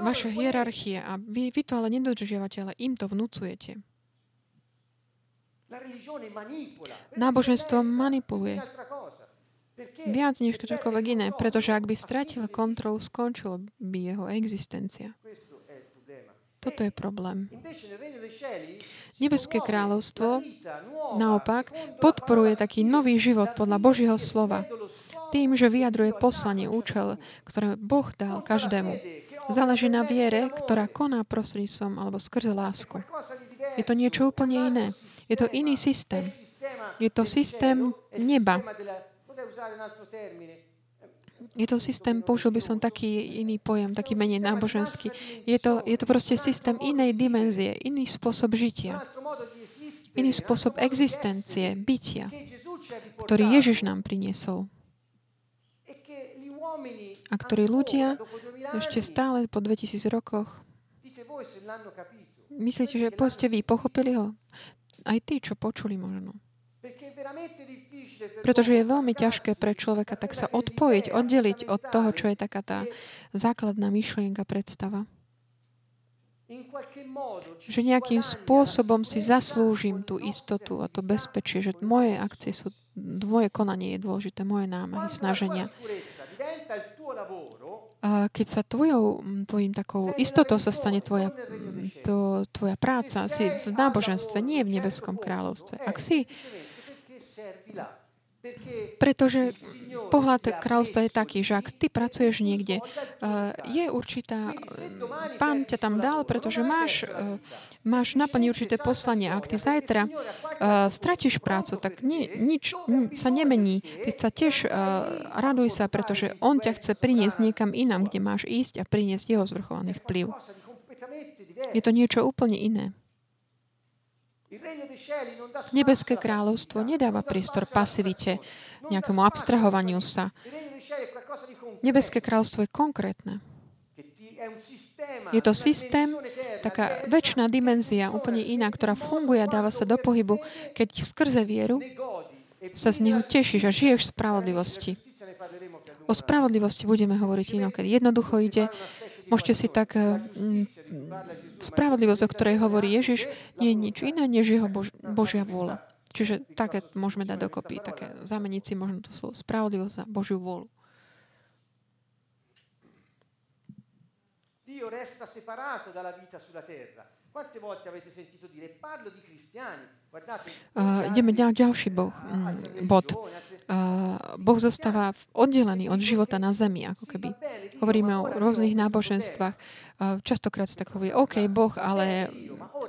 vaše hierarchie a vy, vy to ale nedodržiavate, ale im to vnúcujete. Náboženstvo manipuluje. Viac než ktokoľvek iné, pretože ak by stratil kontrolu, skončila by jeho existencia. Toto je problém. Nebeské kráľovstvo naopak podporuje taký nový život podľa Božieho slova. Tým, že vyjadruje poslanie, účel, ktoré Boh dal každému. Záleží na viere, ktorá koná prostredníctvom alebo skrze lásku. Je to niečo úplne iné. Je to iný systém. Je to systém neba. Je to systém, použil by som taký iný pojem, taký menej náboženský. Je to, je to proste systém inej dimenzie, iný spôsob žitia, iný spôsob existencie, bytia, ktorý Ježiš nám priniesol a ktorí ľudia ešte stále po 2000 rokoch myslíte, že povedzte vy, pochopili ho? Aj tí, čo počuli možno. Pretože je veľmi ťažké pre človeka tak sa odpojiť, oddeliť od toho, čo je taká tá základná myšlienka, predstava. Že nejakým spôsobom si zaslúžim tú istotu a to bezpečie, že moje akcie sú, moje konanie je dôležité, moje námahy, snaženia. Keď sa tvojou, tvojim takou istotou sa stane tvoja, to, tvoja práca, si v náboženstve, nie v nebeskom kráľovstve. Ak si pretože pohľad kráľstva je taký, že ak ty pracuješ niekde, je určitá... Pán ťa tam dal, pretože máš, máš naplniť určité poslanie. Ak ty zajtra stratíš prácu, tak ni, nič sa nemení. Ty sa tiež raduj sa, pretože on ťa chce priniesť niekam inám, kde máš ísť a priniesť jeho zvrchovaný vplyv. Je to niečo úplne iné. Nebeské kráľovstvo nedáva priestor pasivite, nejakému abstrahovaniu sa. Nebeské kráľovstvo je konkrétne. Je to systém, taká väčšiná dimenzia, úplne iná, ktorá funguje a dáva sa do pohybu, keď skrze vieru sa z neho tešíš a žiješ v spravodlivosti. O spravodlivosti budeme hovoriť inokedy. Jednoducho ide. Môžete si tak... Spravodlivosť, o ktorej hovorí Ježiš, nie je nič iné, než jeho Bož, Božia vôľa. Čiže také môžeme dať dokopy, také zameniť si možno to slovo spravodlivosť za Božiu vôľu. Dio resta separato dalla vita sulla terra. Uh, ideme na ďalší boh, mm, bod. Uh, boh zostáva oddelený od života na zemi, ako keby. Hovoríme o rôznych náboženstvách. Uh, častokrát sa tak hovorí, OK, Boh, ale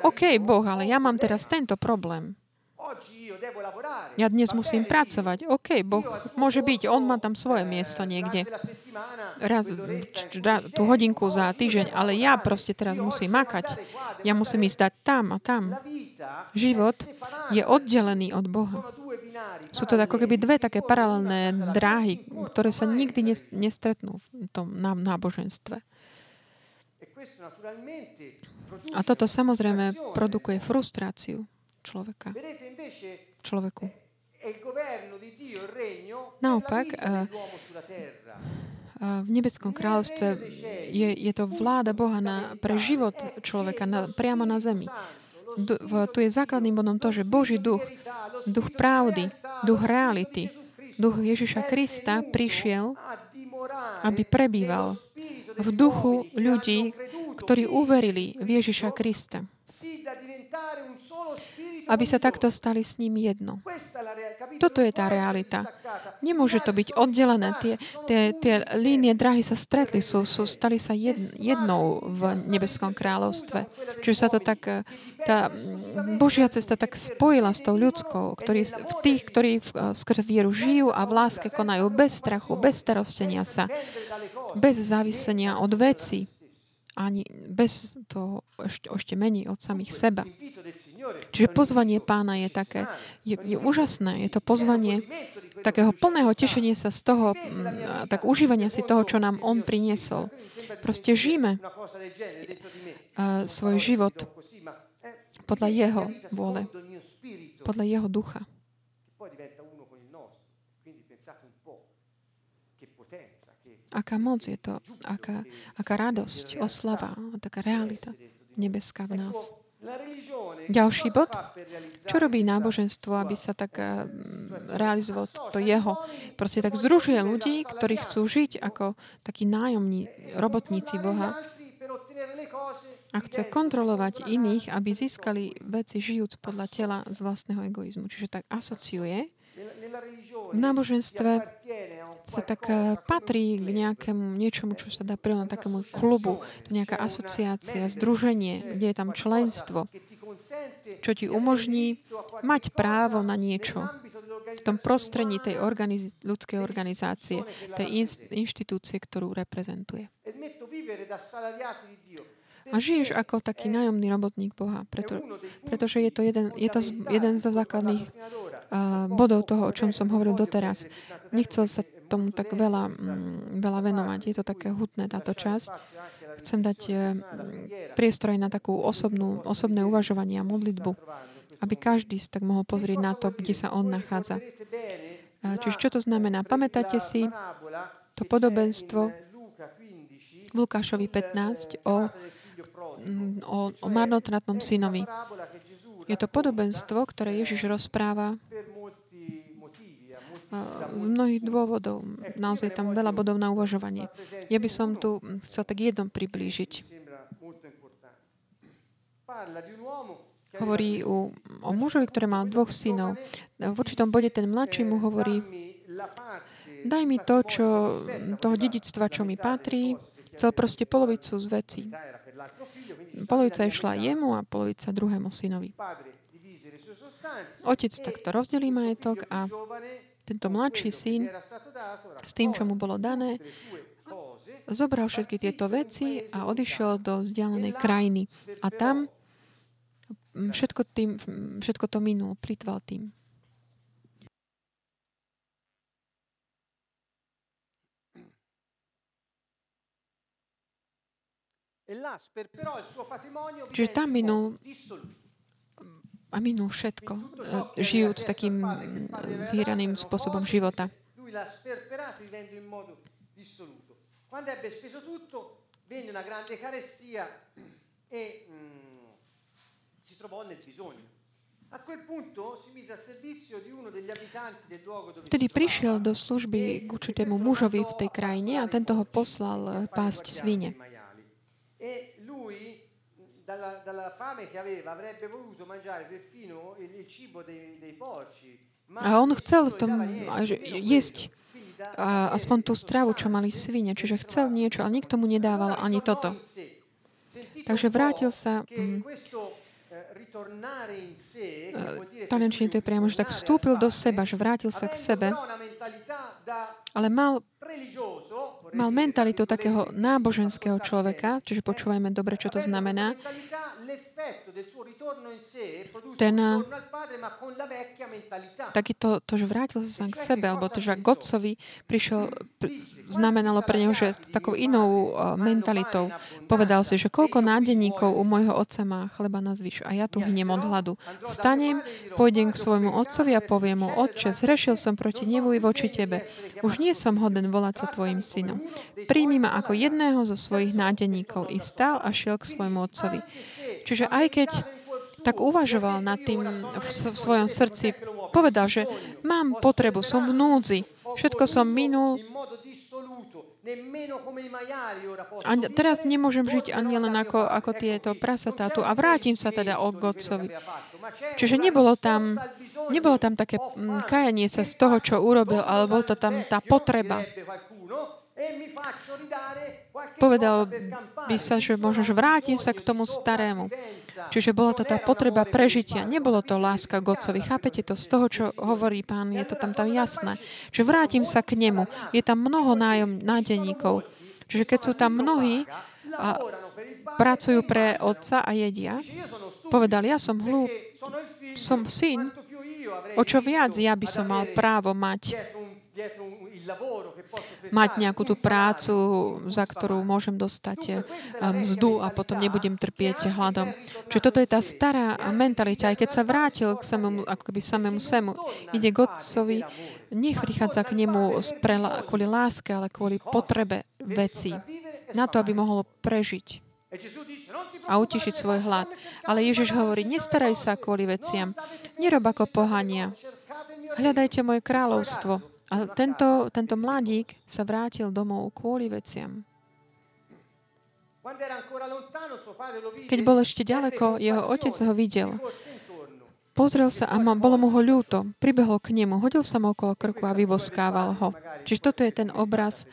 OK, Boh, ale ja mám teraz tento problém. Ja dnes musím pracovať. OK, Boh môže byť, On má tam svoje miesto niekde raz, tú hodinku za týždeň, ale ja proste teraz musím makať. Ja musím ísť dať tam a tam. Život je oddelený od Boha. Sú to ako keby dve také paralelné dráhy, ktoré sa nikdy nestretnú v tom náboženstve. A toto samozrejme produkuje frustráciu človeka. Človeku. Naopak, v nebeskom kráľovstve je, je to vláda Boha na, pre život človeka na, priamo na zemi. Du, v, tu je základným bodom to, že Boží duch, duch pravdy, duch reality, duch Ježiša Krista prišiel, aby prebýval v duchu ľudí, ktorí uverili v Ježiša Krista aby sa takto stali s ním jedno. Toto je tá realita. Nemôže to byť oddelené. Tie, tie, tie línie drahy sa stretli, sú, sú, stali sa jed, jednou v nebeskom kráľovstve. Čiže sa to tak, eh, tá Božia cesta tak spojila s tou ľudskou, ktorý, v tých, ktorí v, eh, skrze vieru žijú a v láske konajú bez strachu, bez starostenia sa, bez závisenia od veci ani bez toho ešte, ešte menej od samých seba. Čiže pozvanie pána je také, je, je úžasné. Je to pozvanie takého plného tešenia sa z toho, mm, tak užívania si toho, čo nám on priniesol. Proste žijeme uh, svoj život podľa jeho vôle, podľa jeho ducha. Aká moc je to, aká, aká radosť, oslava, taká realita nebeská v nás. Ďalší bod. Čo robí náboženstvo, aby sa tak eh, realizovalo to jeho? Proste tak združuje ľudí, ktorí chcú žiť ako takí nájomní, robotníci Boha a chce kontrolovať iných, aby získali veci žijúc podľa tela z vlastného egoizmu. Čiže tak asociuje v náboženstve sa tak eh, patrí k nejakému niečomu, čo sa dá prirovnať takému klubu, to nejaká asociácia, združenie, kde je tam členstvo, čo ti umožní mať právo na niečo v tom prostredí tej organiz- ľudskej organizácie, tej inštitúcie, ktorú reprezentuje a žiješ ako taký nájomný robotník Boha, preto, pretože je to jeden, je to jeden zo základných uh, bodov toho, o čom som hovoril doteraz. Nechcel sa tomu tak veľa, mm, veľa venovať. Je to také hutné táto časť. Chcem dať uh, priestor aj na takú osobnú, osobné uvažovanie a modlitbu, aby každý tak mohol pozrieť na to, kde sa on nachádza. Uh, čiže čo to znamená? Pamätáte si to podobenstvo v Lukášovi 15 o Mm, o, o marnotratnom synovi. Je to podobenstvo, ktoré Ježiš rozpráva z mnohých dôvodov. Naozaj tam veľa bodov na uvažovanie. Ja by som tu chcel tak jednom priblížiť. Hovorí u, o mužovi, ktorý mal dvoch synov. V určitom bode ten mladší mu hovorí, daj mi to, čo, toho dedictva, čo mi patrí. Chcel proste polovicu z veci. Polovica išla jemu a polovica druhému synovi. Otec takto rozdelí majetok a tento mladší syn s tým, čo mu bolo dané, zobral všetky tieto veci a odišiel do vzdialenej krajiny. A tam všetko, tým, všetko to minul, plitval tým. Čiže tam minul a minul všetko, eh, žijúc takým zhýraným spôsobom života. Quando ebbe speso tutto, venne una grande carestia e mm, si trovò nel bisogno. Vtedy prišiel do služby k určitému mužovi v tej krajine a tento ho poslal eh, pásť svine. E dalla, dalla fame che aveva, avrebbe voluto mangiare perfino il, il cibo dei, dei porci. A on chcel v tom jesť a, aspoň tú stravu, čo mali svine. Čiže chcel niečo, ale nikto mu nedával ani toto. Takže vrátil sa... Taliančine to je priamo, že tak vstúpil do seba, že vrátil sa k sebe, ale mal mal mentalitu takého náboženského človeka, čiže počúvajme dobre, čo to znamená. Ten, taký to, to, že vrátil sa k sebe, alebo to, že k Godcovi prišiel, znamenalo pre neho, že takou inou mentalitou povedal si, že koľko nádeníkov u môjho otca má chleba na zvyš a ja tu hyniem od hladu. Stanem, pôjdem k svojmu otcovi a poviem mu, otče, zrešil som proti nebu i voči tebe. Už nie som hoden volať sa tvojim synom. Príjmi ma ako jedného zo svojich nádeníkov. I vstal a šiel k svojmu otcovi. Čiže aj keď tak uvažoval nad tým v, v svojom srdci, povedal, že mám potrebu, som v núdzi, všetko som minul, a teraz nemôžem žiť ani len ako, ako tieto prasatá tu a vrátim sa teda o Godcovi. Čiže nebolo tam, nebolo tam také mm, kajanie sa z toho, čo urobil, ale bol to tam tá potreba. Povedal by sa, že možno, že vrátim sa k tomu starému. Čiže bola to tá potreba prežitia. Nebolo to láska k Otcovi. Chápete to? Z toho, čo hovorí pán, je to tam tam jasné. Že vrátim sa k nemu. Je tam mnoho nájom, nádeníkov. Čiže keď sú tam mnohí a pracujú pre otca a jedia, povedal, ja som hlúp, som syn, o čo viac ja by som mal právo mať mať nejakú tú prácu, za ktorú môžem dostať eh, mzdu a potom nebudem trpieť hladom. Čiže toto je tá stará mentalita. Aj keď sa vrátil k samému, ako keby samému semu, ide k otcovi, nech prichádza k nemu kvôli láske, ale kvôli potrebe veci. Na to, aby mohol prežiť a utišiť svoj hlad. Ale Ježiš hovorí, nestaraj sa kvôli veciam. Nerob ako pohania. Hľadajte moje kráľovstvo a tento, tento mladík sa vrátil domov kvôli veciam. Keď bol ešte ďaleko, jeho otec ho videl. Pozrel sa a bolo mu ho ľúto. Pribehol k nemu, hodil sa mu okolo krku a vyboskával ho. Čiže toto je ten obraz,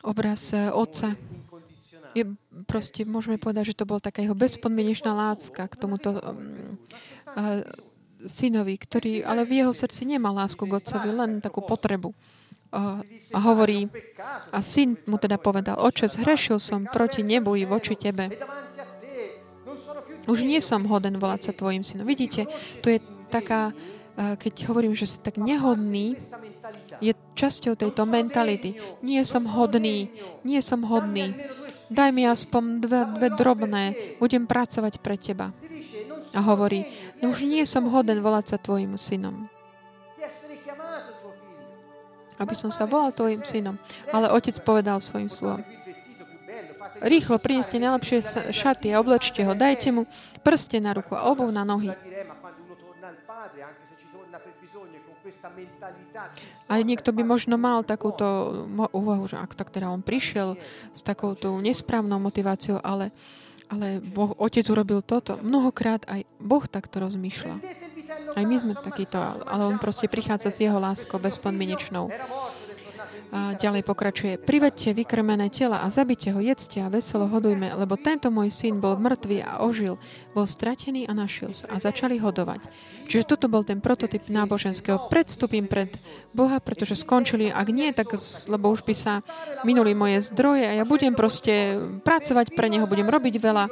obraz eh, otca. Je, proste môžeme povedať, že to bola taká jeho bezpodmienečná láska k tomuto uh, synovi, ktorý ale v jeho srdci nemá lásku k otcovi, len takú potrebu. A, a hovorí, a syn mu teda povedal, oče, zhrešil som proti nebu i voči tebe. Už nie som hoden volať sa tvojim synom. Vidíte, tu je taká, keď hovorím, že si tak nehodný, je časťou tejto mentality. Nie som hodný, nie som hodný. Daj mi aspoň dve, dve drobné, budem pracovať pre teba a hovorí, no už nie som hoden volať sa tvojim synom. Aby som sa volal tvojim synom. Ale otec povedal svojim slovom. Rýchlo prineste najlepšie šaty a obločte ho. Dajte mu prste na ruku a obuv na nohy. A niekto by možno mal takúto úvahu, že ak tak teda on prišiel s takouto nesprávnou motiváciou, ale ale boh, Otec urobil toto. Mnohokrát aj Boh takto rozmýšľa. Aj my sme takýto, ale On proste prichádza s Jeho láskou bezpodmienečnou. A ďalej pokračuje. Privedte vykrmené tela a zabite ho, jedzte a veselo hodujme, lebo tento môj syn bol mŕtvý a ožil, bol stratený a našiel sa a začali hodovať. Čiže toto bol ten prototyp náboženského. Predstupím pred Boha, pretože skončili, ak nie, tak lebo už by sa minuli moje zdroje a ja budem proste pracovať pre Neho, budem robiť veľa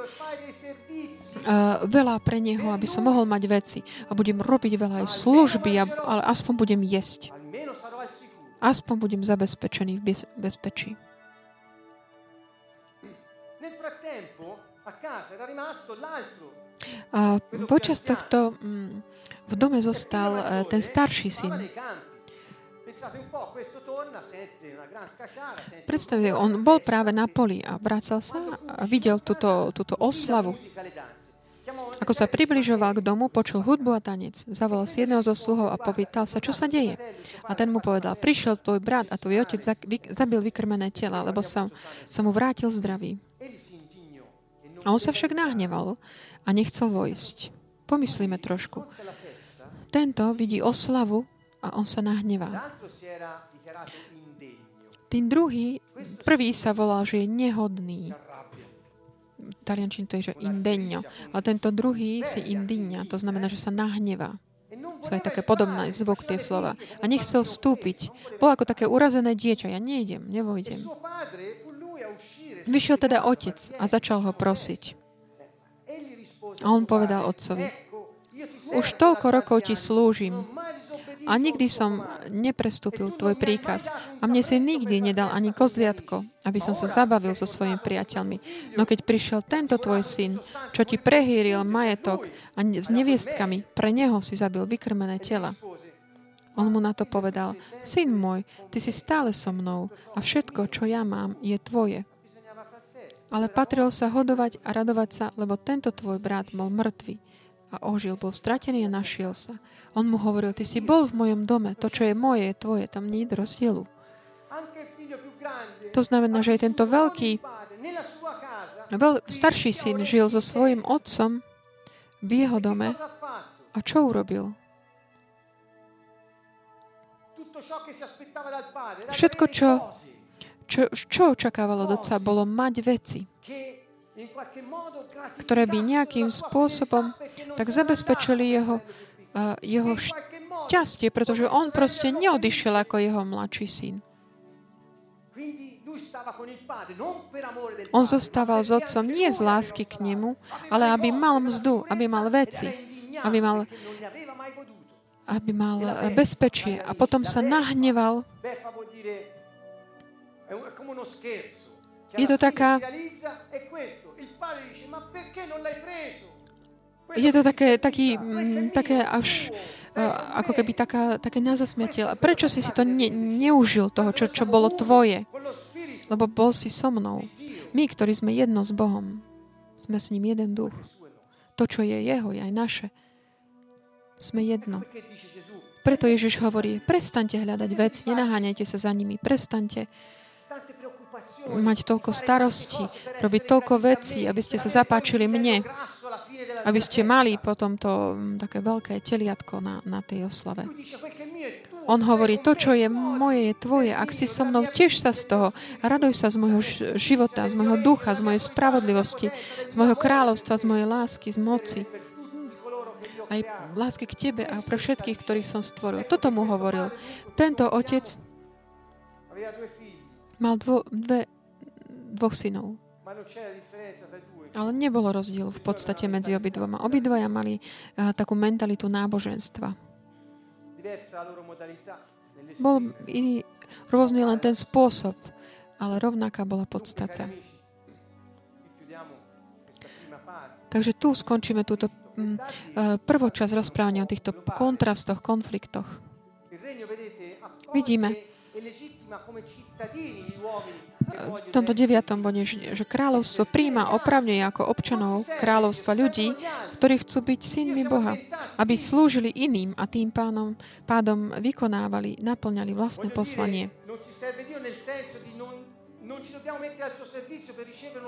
Uh, veľa pre Neho, aby som mohol mať veci. A budem robiť veľa aj služby, ale aspoň budem jesť. Aspoň budem zabezpečený v bezpečí. A počas tohto mm, v dome zostal eh, ten starší syn. Predstavte, on bol práve na poli a vracal sa a videl túto, túto oslavu. Ako sa približoval k domu, počul hudbu a tanec. Zavolal si jedného zo sluhov a povítal sa, čo sa deje. A ten mu povedal, prišiel tvoj brat a tvoj otec zabil vykrmené tela, lebo sa, sa mu vrátil zdravý. A on sa však nahneval a nechcel vojsť. Pomyslíme trošku. Tento vidí oslavu a on sa nahnevá. Tým druhý, prvý sa volal, že je nehodný taliančine to je, že indegno. A tento druhý si indigna, to znamená, že sa nahnevá. Sú aj také podobné zvuk tie slova. A nechcel vstúpiť. Bol ako také urazené dieťa. Ja nejdem, nevojdem. Vyšiel teda otec a začal ho prosiť. A on povedal otcovi, už toľko rokov ti slúžim a nikdy som neprestúpil tvoj príkaz. A mne si nikdy nedal ani kozliatko, aby som sa zabavil so svojimi priateľmi. No keď prišiel tento tvoj syn, čo ti prehýril majetok a s neviestkami, pre neho si zabil vykrmené tela. On mu na to povedal, syn môj, ty si stále so mnou a všetko, čo ja mám, je tvoje. Ale patrilo sa hodovať a radovať sa, lebo tento tvoj brat bol mŕtvy a ožil, bol stratený a našiel sa. On mu hovoril, ty si bol v mojom dome, to, čo je moje, je tvoje, tam nie je rozdielu. To znamená, že aj tento veľký, veľ, starší syn žil so svojim otcom v jeho dome a čo urobil? Všetko, čo, čo, čo očakávalo od otca, bolo mať veci, ktoré by nejakým spôsobom tak zabezpečili jeho, uh, jeho šťastie, pretože on proste neodišiel ako jeho mladší syn. On zostával s otcom nie z lásky k nemu, ale aby mal mzdu, aby mal veci, aby mal aby mal eh, bezpečie a potom sa nahneval. Je to taká... Je to také, taký, mm, také až uh, ako keby taká, také nazasmiatie. Prečo si si to ne, neužil, toho, čo, čo bolo tvoje? Lebo bol si so mnou. My, ktorí sme jedno s Bohom, sme s ním jeden duch. To, čo je jeho, je aj naše. Sme jedno. Preto Ježiš hovorí, prestaňte hľadať veci, nenaháňajte sa za nimi, prestaňte mať toľko starostí, robiť toľko vecí, aby ste sa zapáčili mne, aby ste mali potom to mm, také veľké teliatko na, na tej oslave. On hovorí, to, čo je moje, je tvoje. Ak si so mnou, tiež sa z toho. Raduj sa z môjho života, z môjho ducha, z mojej spravodlivosti, z môjho kráľovstva, z mojej lásky, z moci aj lásky k tebe a pre všetkých, ktorých som stvoril. Toto mu hovoril. Tento otec mal dvo, dve, dvoch synov. Ale nebolo rozdiel v podstate medzi obidvoma. Obidvoja mali uh, takú mentalitu náboženstva. Bol iný, rôzny len ten spôsob, ale rovnaká bola podstata. Takže tu skončíme túto Mm, eh, prvočas rozprávania o týchto kontrastoch, konfliktoch. Vidíme v tomto deviatom bode, že kráľovstvo príjma opravne ako občanov kráľovstva ľudí, ktorí chcú byť synmi Boha, aby slúžili iným a tým pánom, pádom vykonávali, naplňali vlastné poslanie.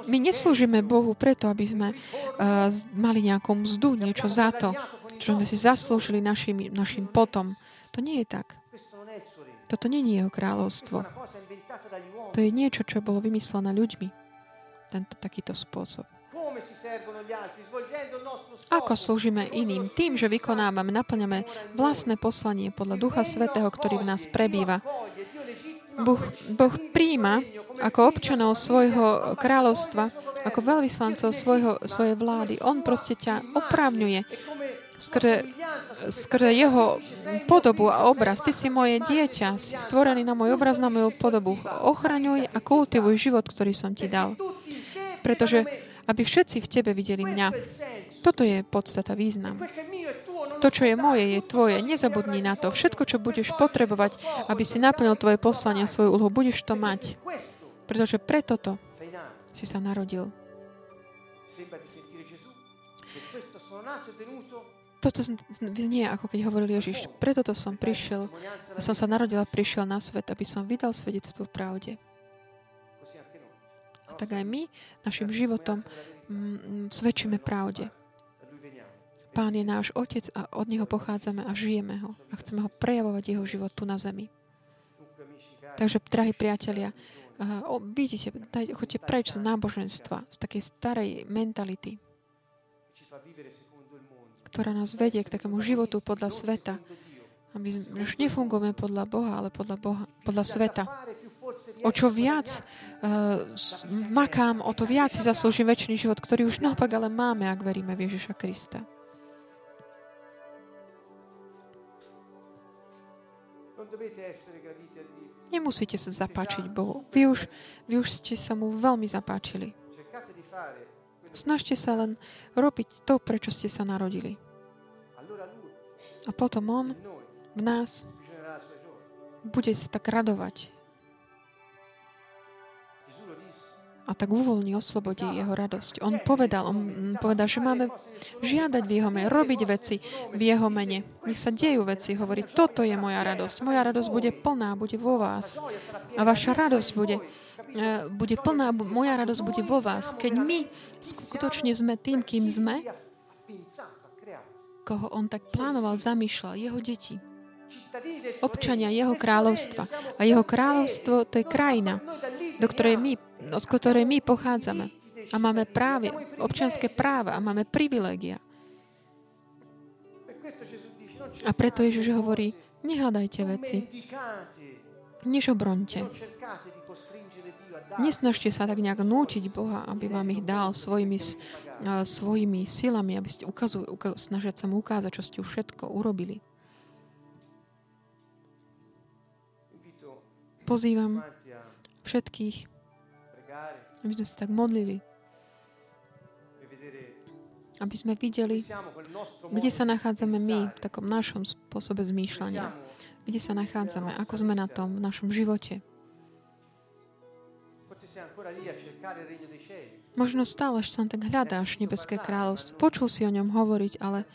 My neslúžime Bohu preto, aby sme uh, mali nejakú mzdu, niečo za to, čo sme si zaslúžili našim, našim potom. To nie je tak. Toto je jeho kráľovstvo. To je niečo, čo bolo vymyslené ľuďmi. Tento takýto spôsob. Ako slúžime iným? Tým, že vykonávame, naplňame vlastné poslanie podľa Ducha Svetého, ktorý v nás prebýva. Boh, boh príjma ako občanov svojho kráľovstva, ako veľvyslancov svojho, svojej vlády. On proste ťa oprávňuje skrze, skrze jeho podobu a obraz. Ty si moje dieťa, si stvorený na môj obraz, na moju podobu. Ochraňuj a kultivuj život, ktorý som ti dal. Pretože aby všetci v tebe videli mňa. Toto je podstata význam. To, čo je moje, je tvoje. Nezabudni na to. Všetko, čo budeš potrebovať, aby si naplnil tvoje poslanie a svoju úlohu, budeš to mať. Pretože preto to si sa narodil. Toto znie, ako keď hovoril Ježiš. Preto to som prišiel, som sa narodil a prišiel na svet, aby som vydal svedectvo v pravde. A tak aj my našim životom mm, svedčíme pravde. Pán je náš Otec a od Neho pochádzame a žijeme ho. A chceme ho prejavovať Jeho život tu na zemi. Takže, drahí priatelia, uh, vidíte, daj, choďte preč z náboženstva, z takej starej mentality, ktorá nás vedie k takému životu podľa sveta. Aby už nefungujeme podľa Boha, ale podľa, Boha, podľa sveta. O čo viac uh, makám, o to viac si zaslúžim väčší život, ktorý už naopak ale máme, ak veríme v Ježiša Krista. Nemusíte sa zapáčiť Bohu. Vy už, vy už ste sa mu veľmi zapáčili. Snažte sa len robiť to, prečo ste sa narodili. A potom On v nás bude sa tak radovať. A tak uvoľní, oslobodí jeho radosť. On povedal, on povedal, že máme žiadať v jeho mene, robiť veci v jeho mene. Nech sa dejú veci, hovorí, toto je moja radosť. Moja radosť bude plná, bude vo vás. A vaša radosť bude, bude plná, moja radosť bude vo vás. Keď my skutočne sme tým, kým sme, koho on tak plánoval, zamýšľal, jeho deti občania jeho kráľovstva. A jeho kráľovstvo to je krajina, do ktorej my, od ktorej my pochádzame. A máme práve, občianské práva a máme privilégia. A preto Ježiš hovorí, nehľadajte veci, nežobronte. Nesnažte sa tak nejak nútiť Boha, aby vám ich dal svojimi, svojimi silami, aby ste ukazujú, snažiať sa mu ukázať, čo ste už všetko urobili. Pozývam všetkých, aby sme sa tak modlili, aby sme videli, kde sa nachádzame my v takom našom spôsobe zmýšľania. Kde sa nachádzame, ako sme na tom v našom živote. Možno stále ešte tam tak hľadáš nebeské kráľovstvo. Počul si o ňom hovoriť, ale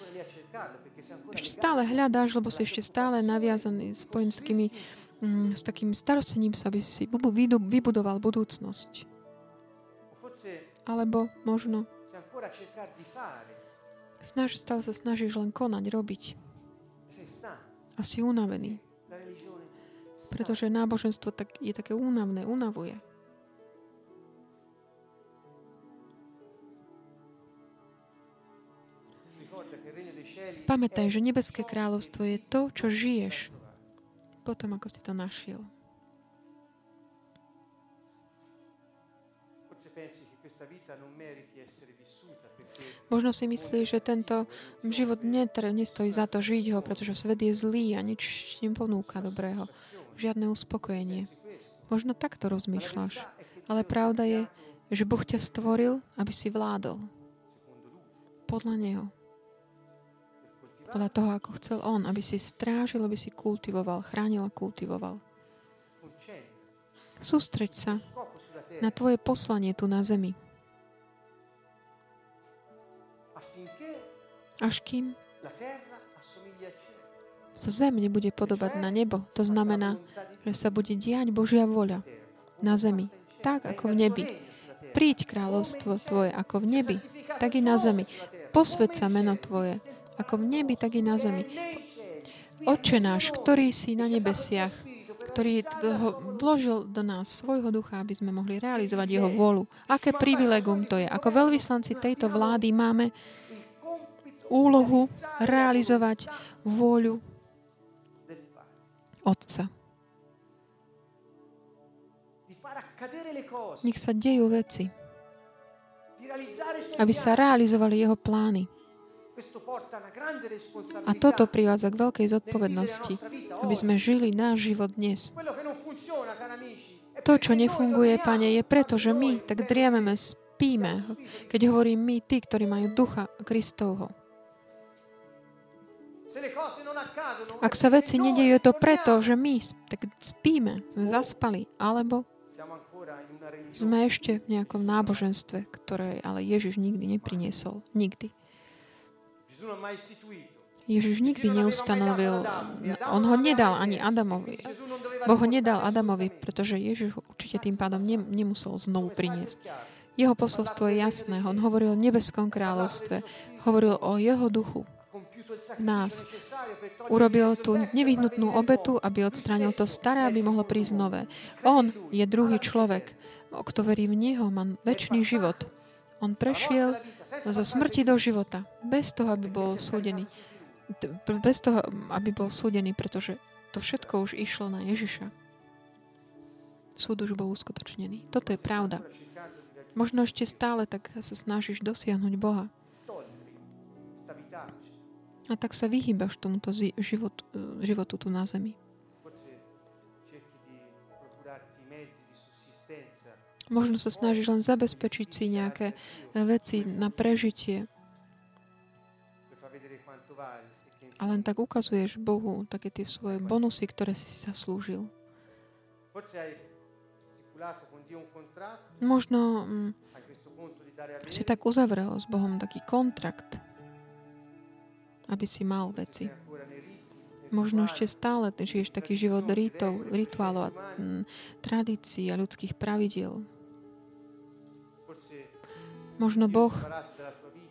ešte stále hľadáš, lebo si ešte stále naviazaný s takými mm, s takým starostením sa, aby si vybudoval budúcnosť. Alebo možno snaž, stále sa snažíš len konať, robiť. A si unavený. Pretože náboženstvo tak, je také únavné, unavuje. Pamätaj, že nebeské kráľovstvo je to, čo žiješ potom, ako si to našiel. Možno si myslíš, že tento život nestojí za to žiť ho, pretože svet je zlý a nič ponúka dobrého. Žiadne uspokojenie. Možno takto rozmýšľaš. Ale pravda je, že Boh ťa stvoril, aby si vládol. Podľa Neho podľa toho, ako chcel On, aby si strážil, aby si kultivoval, chránil a kultivoval. Sústreď sa na tvoje poslanie tu na zemi. Až kým sa zem nebude podobať na nebo, to znamená, že sa bude diať Božia voľa na zemi, tak ako v nebi. Príď kráľovstvo Tvoje ako v nebi, tak i na zemi. Posved sa meno Tvoje, ako v nebi, tak i na zemi. Oče náš, ktorý si na nebesiach, ktorý toho vložil do nás svojho ducha, aby sme mohli realizovať jeho vôľu. Aké privilegum to je. Ako veľvyslanci tejto vlády máme úlohu realizovať vôľu Otca. Nech sa dejú veci, aby sa realizovali jeho plány. A toto privádza k veľkej zodpovednosti, aby sme žili náš život dnes. To, čo nefunguje, Pane, je preto, že my tak driememe, spíme, keď hovorím my, tí, ktorí majú ducha Kristovho. Ak sa veci nedejú, je to preto, že my tak spíme, sme zaspali, alebo sme ešte v nejakom náboženstve, ktoré ale Ježiš nikdy nepriniesol. Nikdy. Ježiš nikdy neustanovil, on ho nedal ani Adamovi. Boh ho nedal Adamovi, pretože Ježiš ho určite tým pádom ne, nemusel znovu priniesť. Jeho posolstvo je jasné. On hovoril o nebeskom kráľovstve. Hovoril o jeho duchu nás. Urobil tú nevyhnutnú obetu, aby odstránil to staré, aby mohlo prísť nové. On je druhý človek. Kto verí v Neho, má väčší život. On prešiel zo smrti do života, bez toho, aby bol súdený. Bez toho, aby bol súdený, pretože to všetko už išlo na Ježiša. Súd už bol uskutočnený. Toto je pravda. Možno ešte stále tak sa snažíš dosiahnuť Boha. A tak sa vyhýbaš tomuto životu, životu tu na zemi. Možno sa snažíš len zabezpečiť si nejaké veci na prežitie. A len tak ukazuješ Bohu také tie svoje bonusy, ktoré si si zaslúžil. Možno mm, si tak uzavrel s Bohom taký kontrakt, aby si mal veci. Možno ešte stále žiješ taký život rítov, rituálov a mm, tradícií a ľudských pravidiel. Možno Boh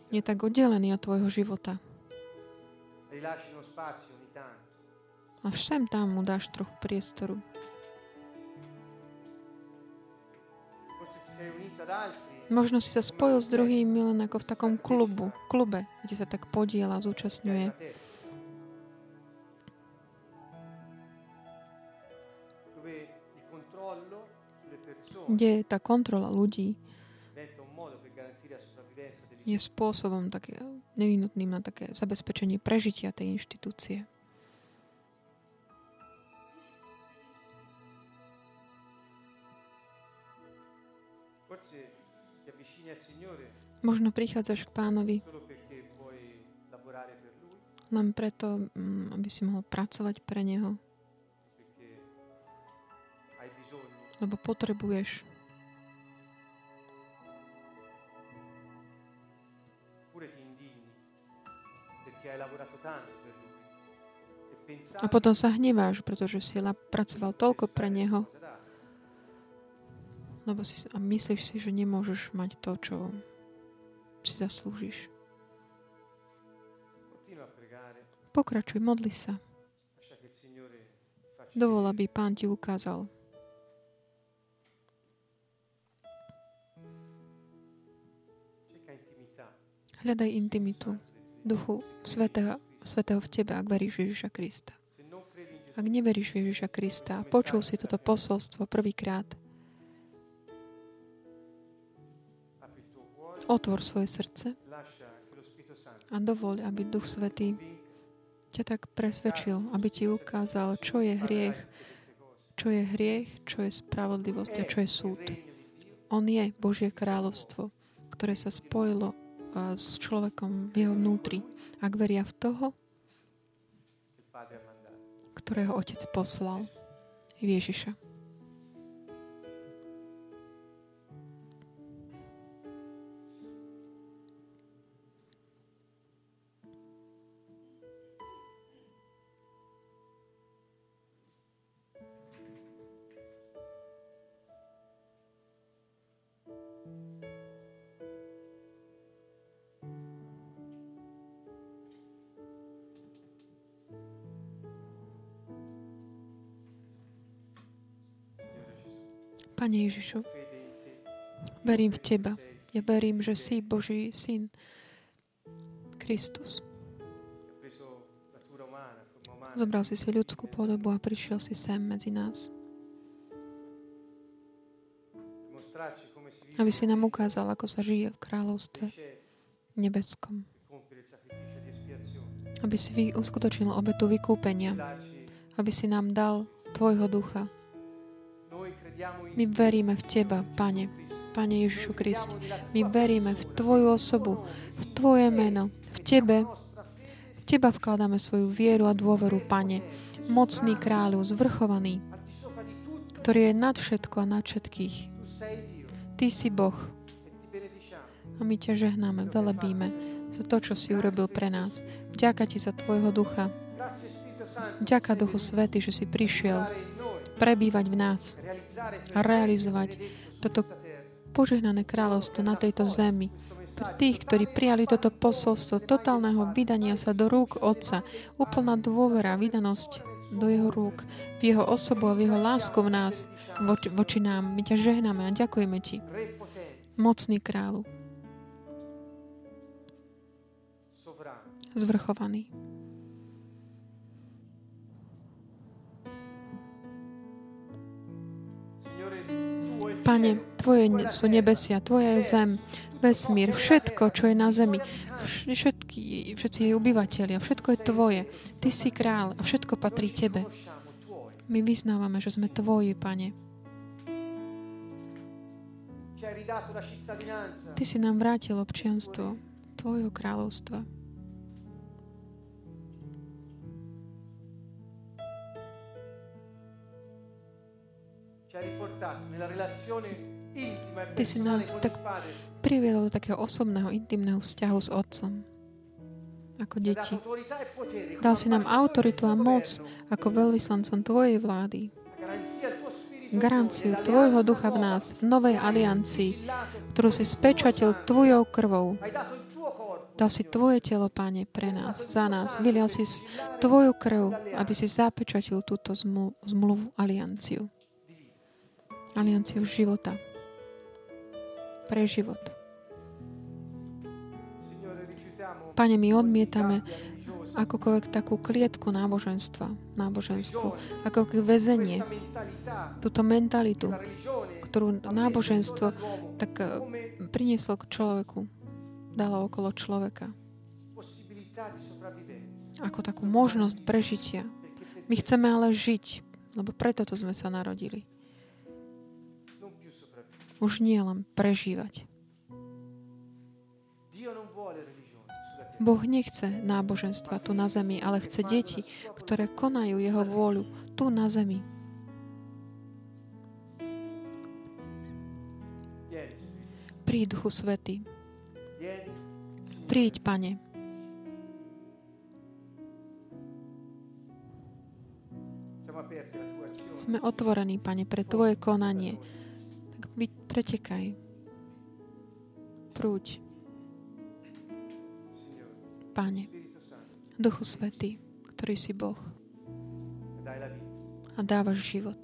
je tak oddelený od tvojho života. A všem tam mu dáš trochu priestoru. Možno si sa spojil s druhými len ako v takom klubu, klube, kde sa tak podiela, zúčastňuje. Kde je tá kontrola ľudí je spôsobom také nevinutným na také zabezpečenie prežitia tej inštitúcie. Možno prichádzaš k pánovi len preto, mm, aby si mohol pracovať pre Neho. Lebo potrebuješ A potom sa hneváš, pretože si pracoval toľko pre Neho, lebo si, a myslíš si, že nemôžeš mať to, čo si zaslúžiš. Pokračuj, modli sa. Dovol, aby Pán ti ukázal. Hľadaj intimitu. Duchu Svetého, Svetého v tebe, ak veríš Ježiša Krista. Ak neveríš Ježiša Krista počul si toto posolstvo prvýkrát, otvor svoje srdce a dovoľ, aby Duch Svetý ťa tak presvedčil, aby ti ukázal, čo je hriech, čo je hriech, čo je spravodlivosť a čo je súd. On je Božie kráľovstvo, ktoré sa spojilo s človekom v jeho vnútri, ak veria v toho, ktorého Otec poslal, Ježiša. Pane Ježišu, verím v Teba. Ja verím, že si Boží syn, Kristus. Zobral si si ľudskú podobu a prišiel si sem medzi nás. Aby si nám ukázal, ako sa žije v kráľovstve nebeskom. Aby si uskutočnil obetu vykúpenia. Aby si nám dal Tvojho ducha, my veríme v Teba, Pane, Pane Ježišu Kriste. My veríme v Tvoju osobu, v Tvoje meno, v Tebe. V Teba vkladáme svoju vieru a dôveru, Pane. Mocný kráľu, zvrchovaný, ktorý je nad všetko a nad všetkých. Ty si Boh. A my ťa žehnáme, velebíme za to, čo si urobil pre nás. Vďaka Ti za Tvojho ducha. Vďaka Duchu Svety, že si prišiel prebývať v nás a realizovať toto požehnané kráľovstvo na tejto zemi. Pre tých, ktorí prijali toto posolstvo totálneho vydania sa do rúk Otca, úplná dôvera, vydanosť do Jeho rúk, v Jeho osobu a v Jeho lásku v nás, voči, voči nám. My ťa žehnáme a ďakujeme Ti. Mocný kráľu. Zvrchovaný. Pane, Tvoje sú nebesia, Tvoja je zem, vesmír, všetko, čo je na zemi, všetky, všetci jej obyvateľia, všetko je Tvoje. Ty si král a všetko patrí Tebe. My vyznávame, že sme Tvoji, Pane. Ty si nám vrátil občianstvo Tvojho kráľovstva. Ty si nás tak priviedol do takého osobného, intimného vzťahu s Otcom ako deti. E Dal si nám autoritu a moc ako veľvyslancom Tvojej vlády. Garanciu Tvojho ducha v nás, v novej aliancii, ktorú si spečatil Tvojou krvou. Dal si Tvoje telo, Pane, pre nás, za nás. Vylial si Tvoju krv, aby si zapečatil túto zmluvu, alianciu. Alianciu života. Pre život. Pane, my odmietame akokoľvek takú klietku náboženstva, náboženskú, ako väzenie, túto mentalitu, ktorú náboženstvo tak eh, prinieslo k človeku, dalo okolo človeka. Ako takú možnosť prežitia. My chceme ale žiť, lebo preto to sme sa narodili. Už nie len prežívať. Boh nechce náboženstva tu na zemi, ale chce deti, ktoré konajú Jeho vôľu tu na zemi. Príď, Duchu Svety. Príď, Pane. Sme otvorení, Pane, pre Tvoje konanie. Pretekaj. Prúď. Pane, Duchu Svetý, ktorý si Boh a dávaš život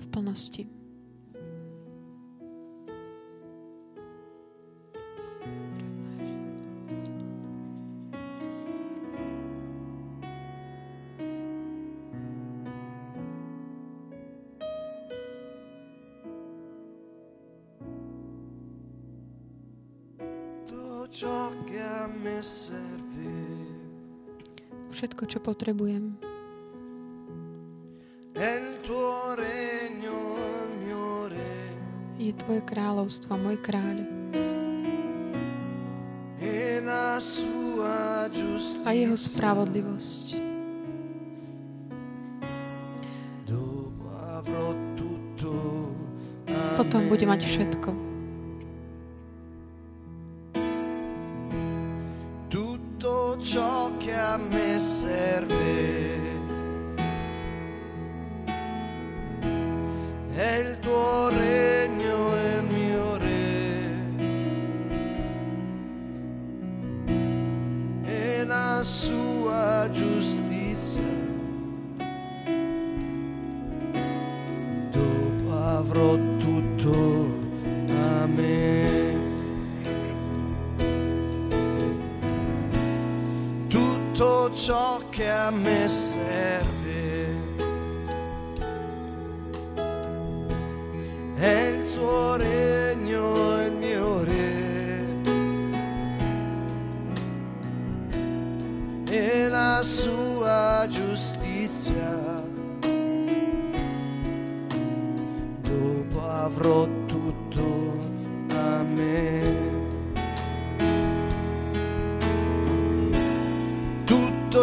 v plnosti. Všetko, čo potrebujem. Je Tvoje kráľovstvo, môj kráľ. A jeho spravodlivosť. Potom bude mať všetko.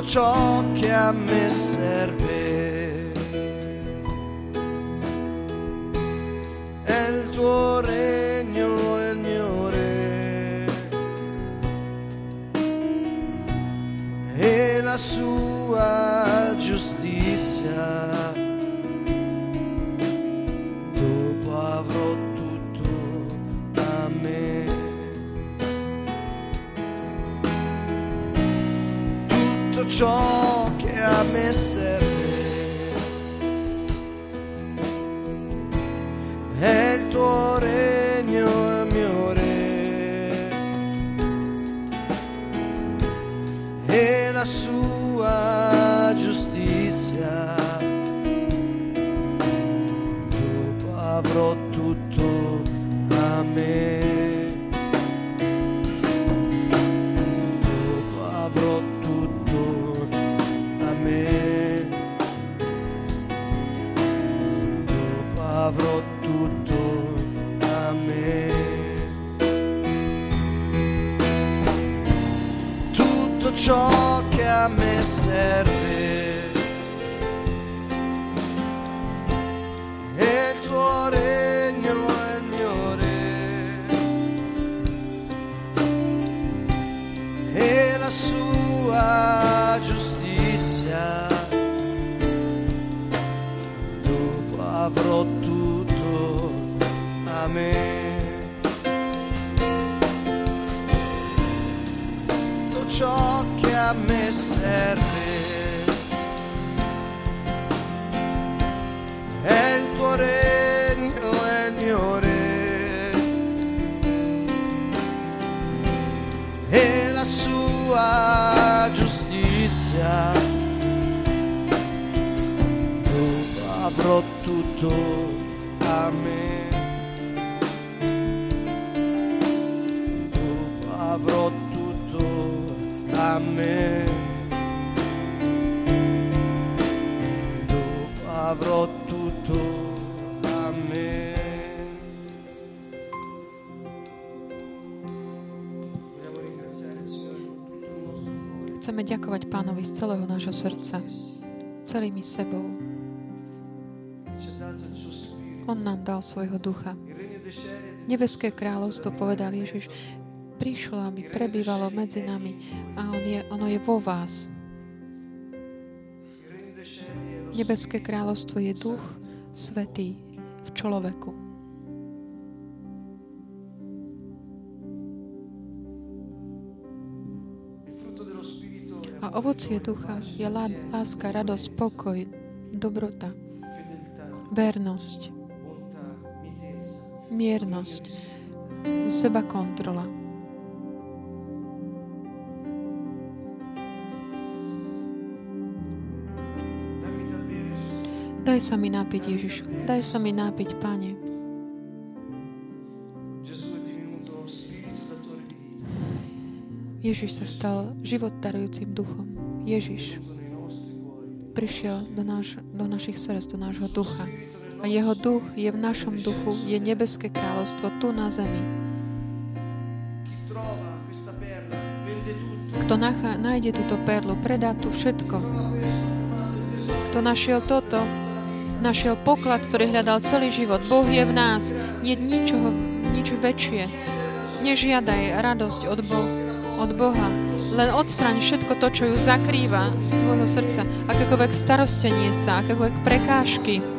Ciò che a me serve. Tutto a me. Dopo avrò tutto a me. Dopo avrò tutto a me. Chceme ďakovať Pánovi z celého nášho srdca, celými sebou. On nám dal svojho ducha. Nebeské kráľovstvo, povedal Ježiš, prišlo, aby prebývalo medzi nami a on je, ono je vo vás. Nebeské kráľovstvo je duch svetý v človeku. A ovocie ducha je lá- láska, radosť, pokoj, dobrota, vernosť, miernosť, seba kontrola. Daj sa mi nápiť, Ježišu. Daj sa mi nápiť, Pane. Ježiš sa stal život darujúcim duchom. Ježiš prišiel do, náš, do našich srdc, do nášho ducha. A jeho duch je v našom duchu, je nebeské kráľovstvo tu na zemi. Kto nachá, nájde túto perlu, predá tu všetko. Kto našiel toto, našiel poklad, ktorý hľadal celý život. Boh je v nás. Nie ničoho, nič väčšie. Nežiadaj radosť od, Bo- od Boha. Len odstraň všetko to, čo ju zakrýva z tvojho srdca. Akékoľvek starostenie sa, akékoľvek prekážky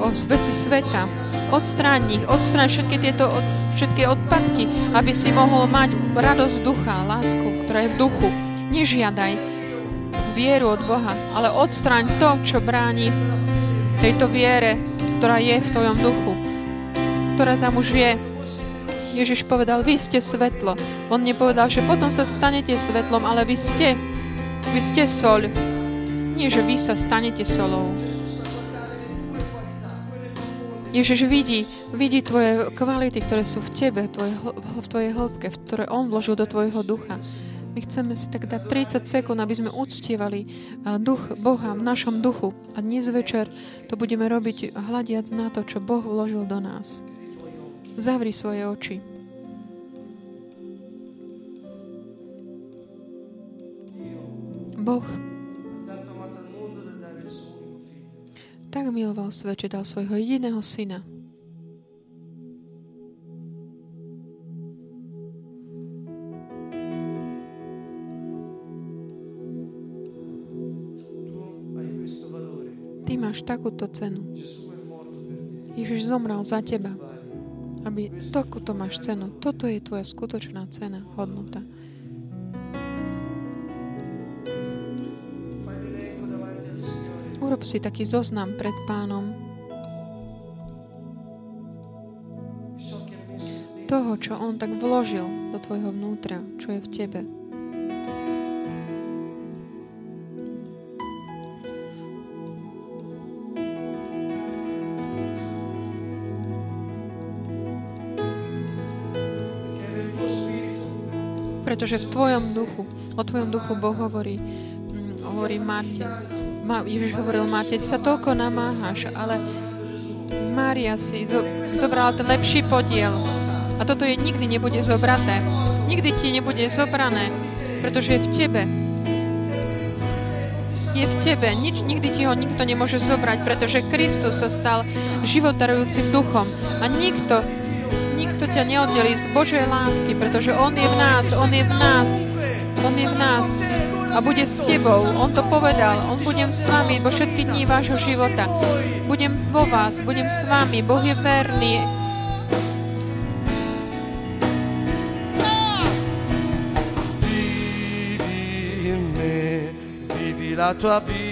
o veci sveta. Odstráň ich, odstráň všetky tieto od, všetky odpadky, aby si mohol mať radosť ducha, lásku, ktorá je v duchu. Nežiadaj vieru od Boha, ale odstráň to, čo bráni tejto viere, ktorá je v tvojom duchu, ktorá tam už je. Ježiš povedal, vy ste svetlo. On nepovedal, že potom sa stanete svetlom, ale vy ste, vy ste soľ. Nie, že vy sa stanete solou. Ježiš vidí, vidí tvoje kvality, ktoré sú v tebe, hl- v tvojej hĺbke, v ktoré On vložil do tvojho ducha. My chceme si tak dať 30 sekúnd, aby sme uctievali duch Boha v našom duchu. A dnes večer to budeme robiť hľadiac na to, čo Boh vložil do nás. Zavri svoje oči. Boh tak miloval svet, že dal svojho jediného syna. Ty máš takúto cenu. Ježiš zomrel za teba, aby takúto máš cenu. Toto je tvoja skutočná cena, hodnota. Urob si taký zoznam pred pánom toho, čo on tak vložil do tvojho vnútra, čo je v tebe. Pretože v tvojom duchu, o tvojom duchu Boh hovorí, mm, hovorí Marte. Ma, Ježiš hovoril ty sa toľko namáhaš, ale Mária si zo, zobrala ten lepší podiel. A toto je nikdy nebude zobraté. Nikdy ti nebude zobrané. pretože je v Tebe. Je v Tebe. Nič, nikdy Ti ho nikto nemôže zobrať, pretože Kristus sa stal životarujúcim duchom. A nikto, nikto ťa neoddelí z Božej lásky, pretože On je v nás, On je v nás, On je v nás a bude s Tebou. On to povedal. On budem s vami vo všetky dní vášho života. Budem vo vás, budem s vami. Boh je verný. Vivi la tua vita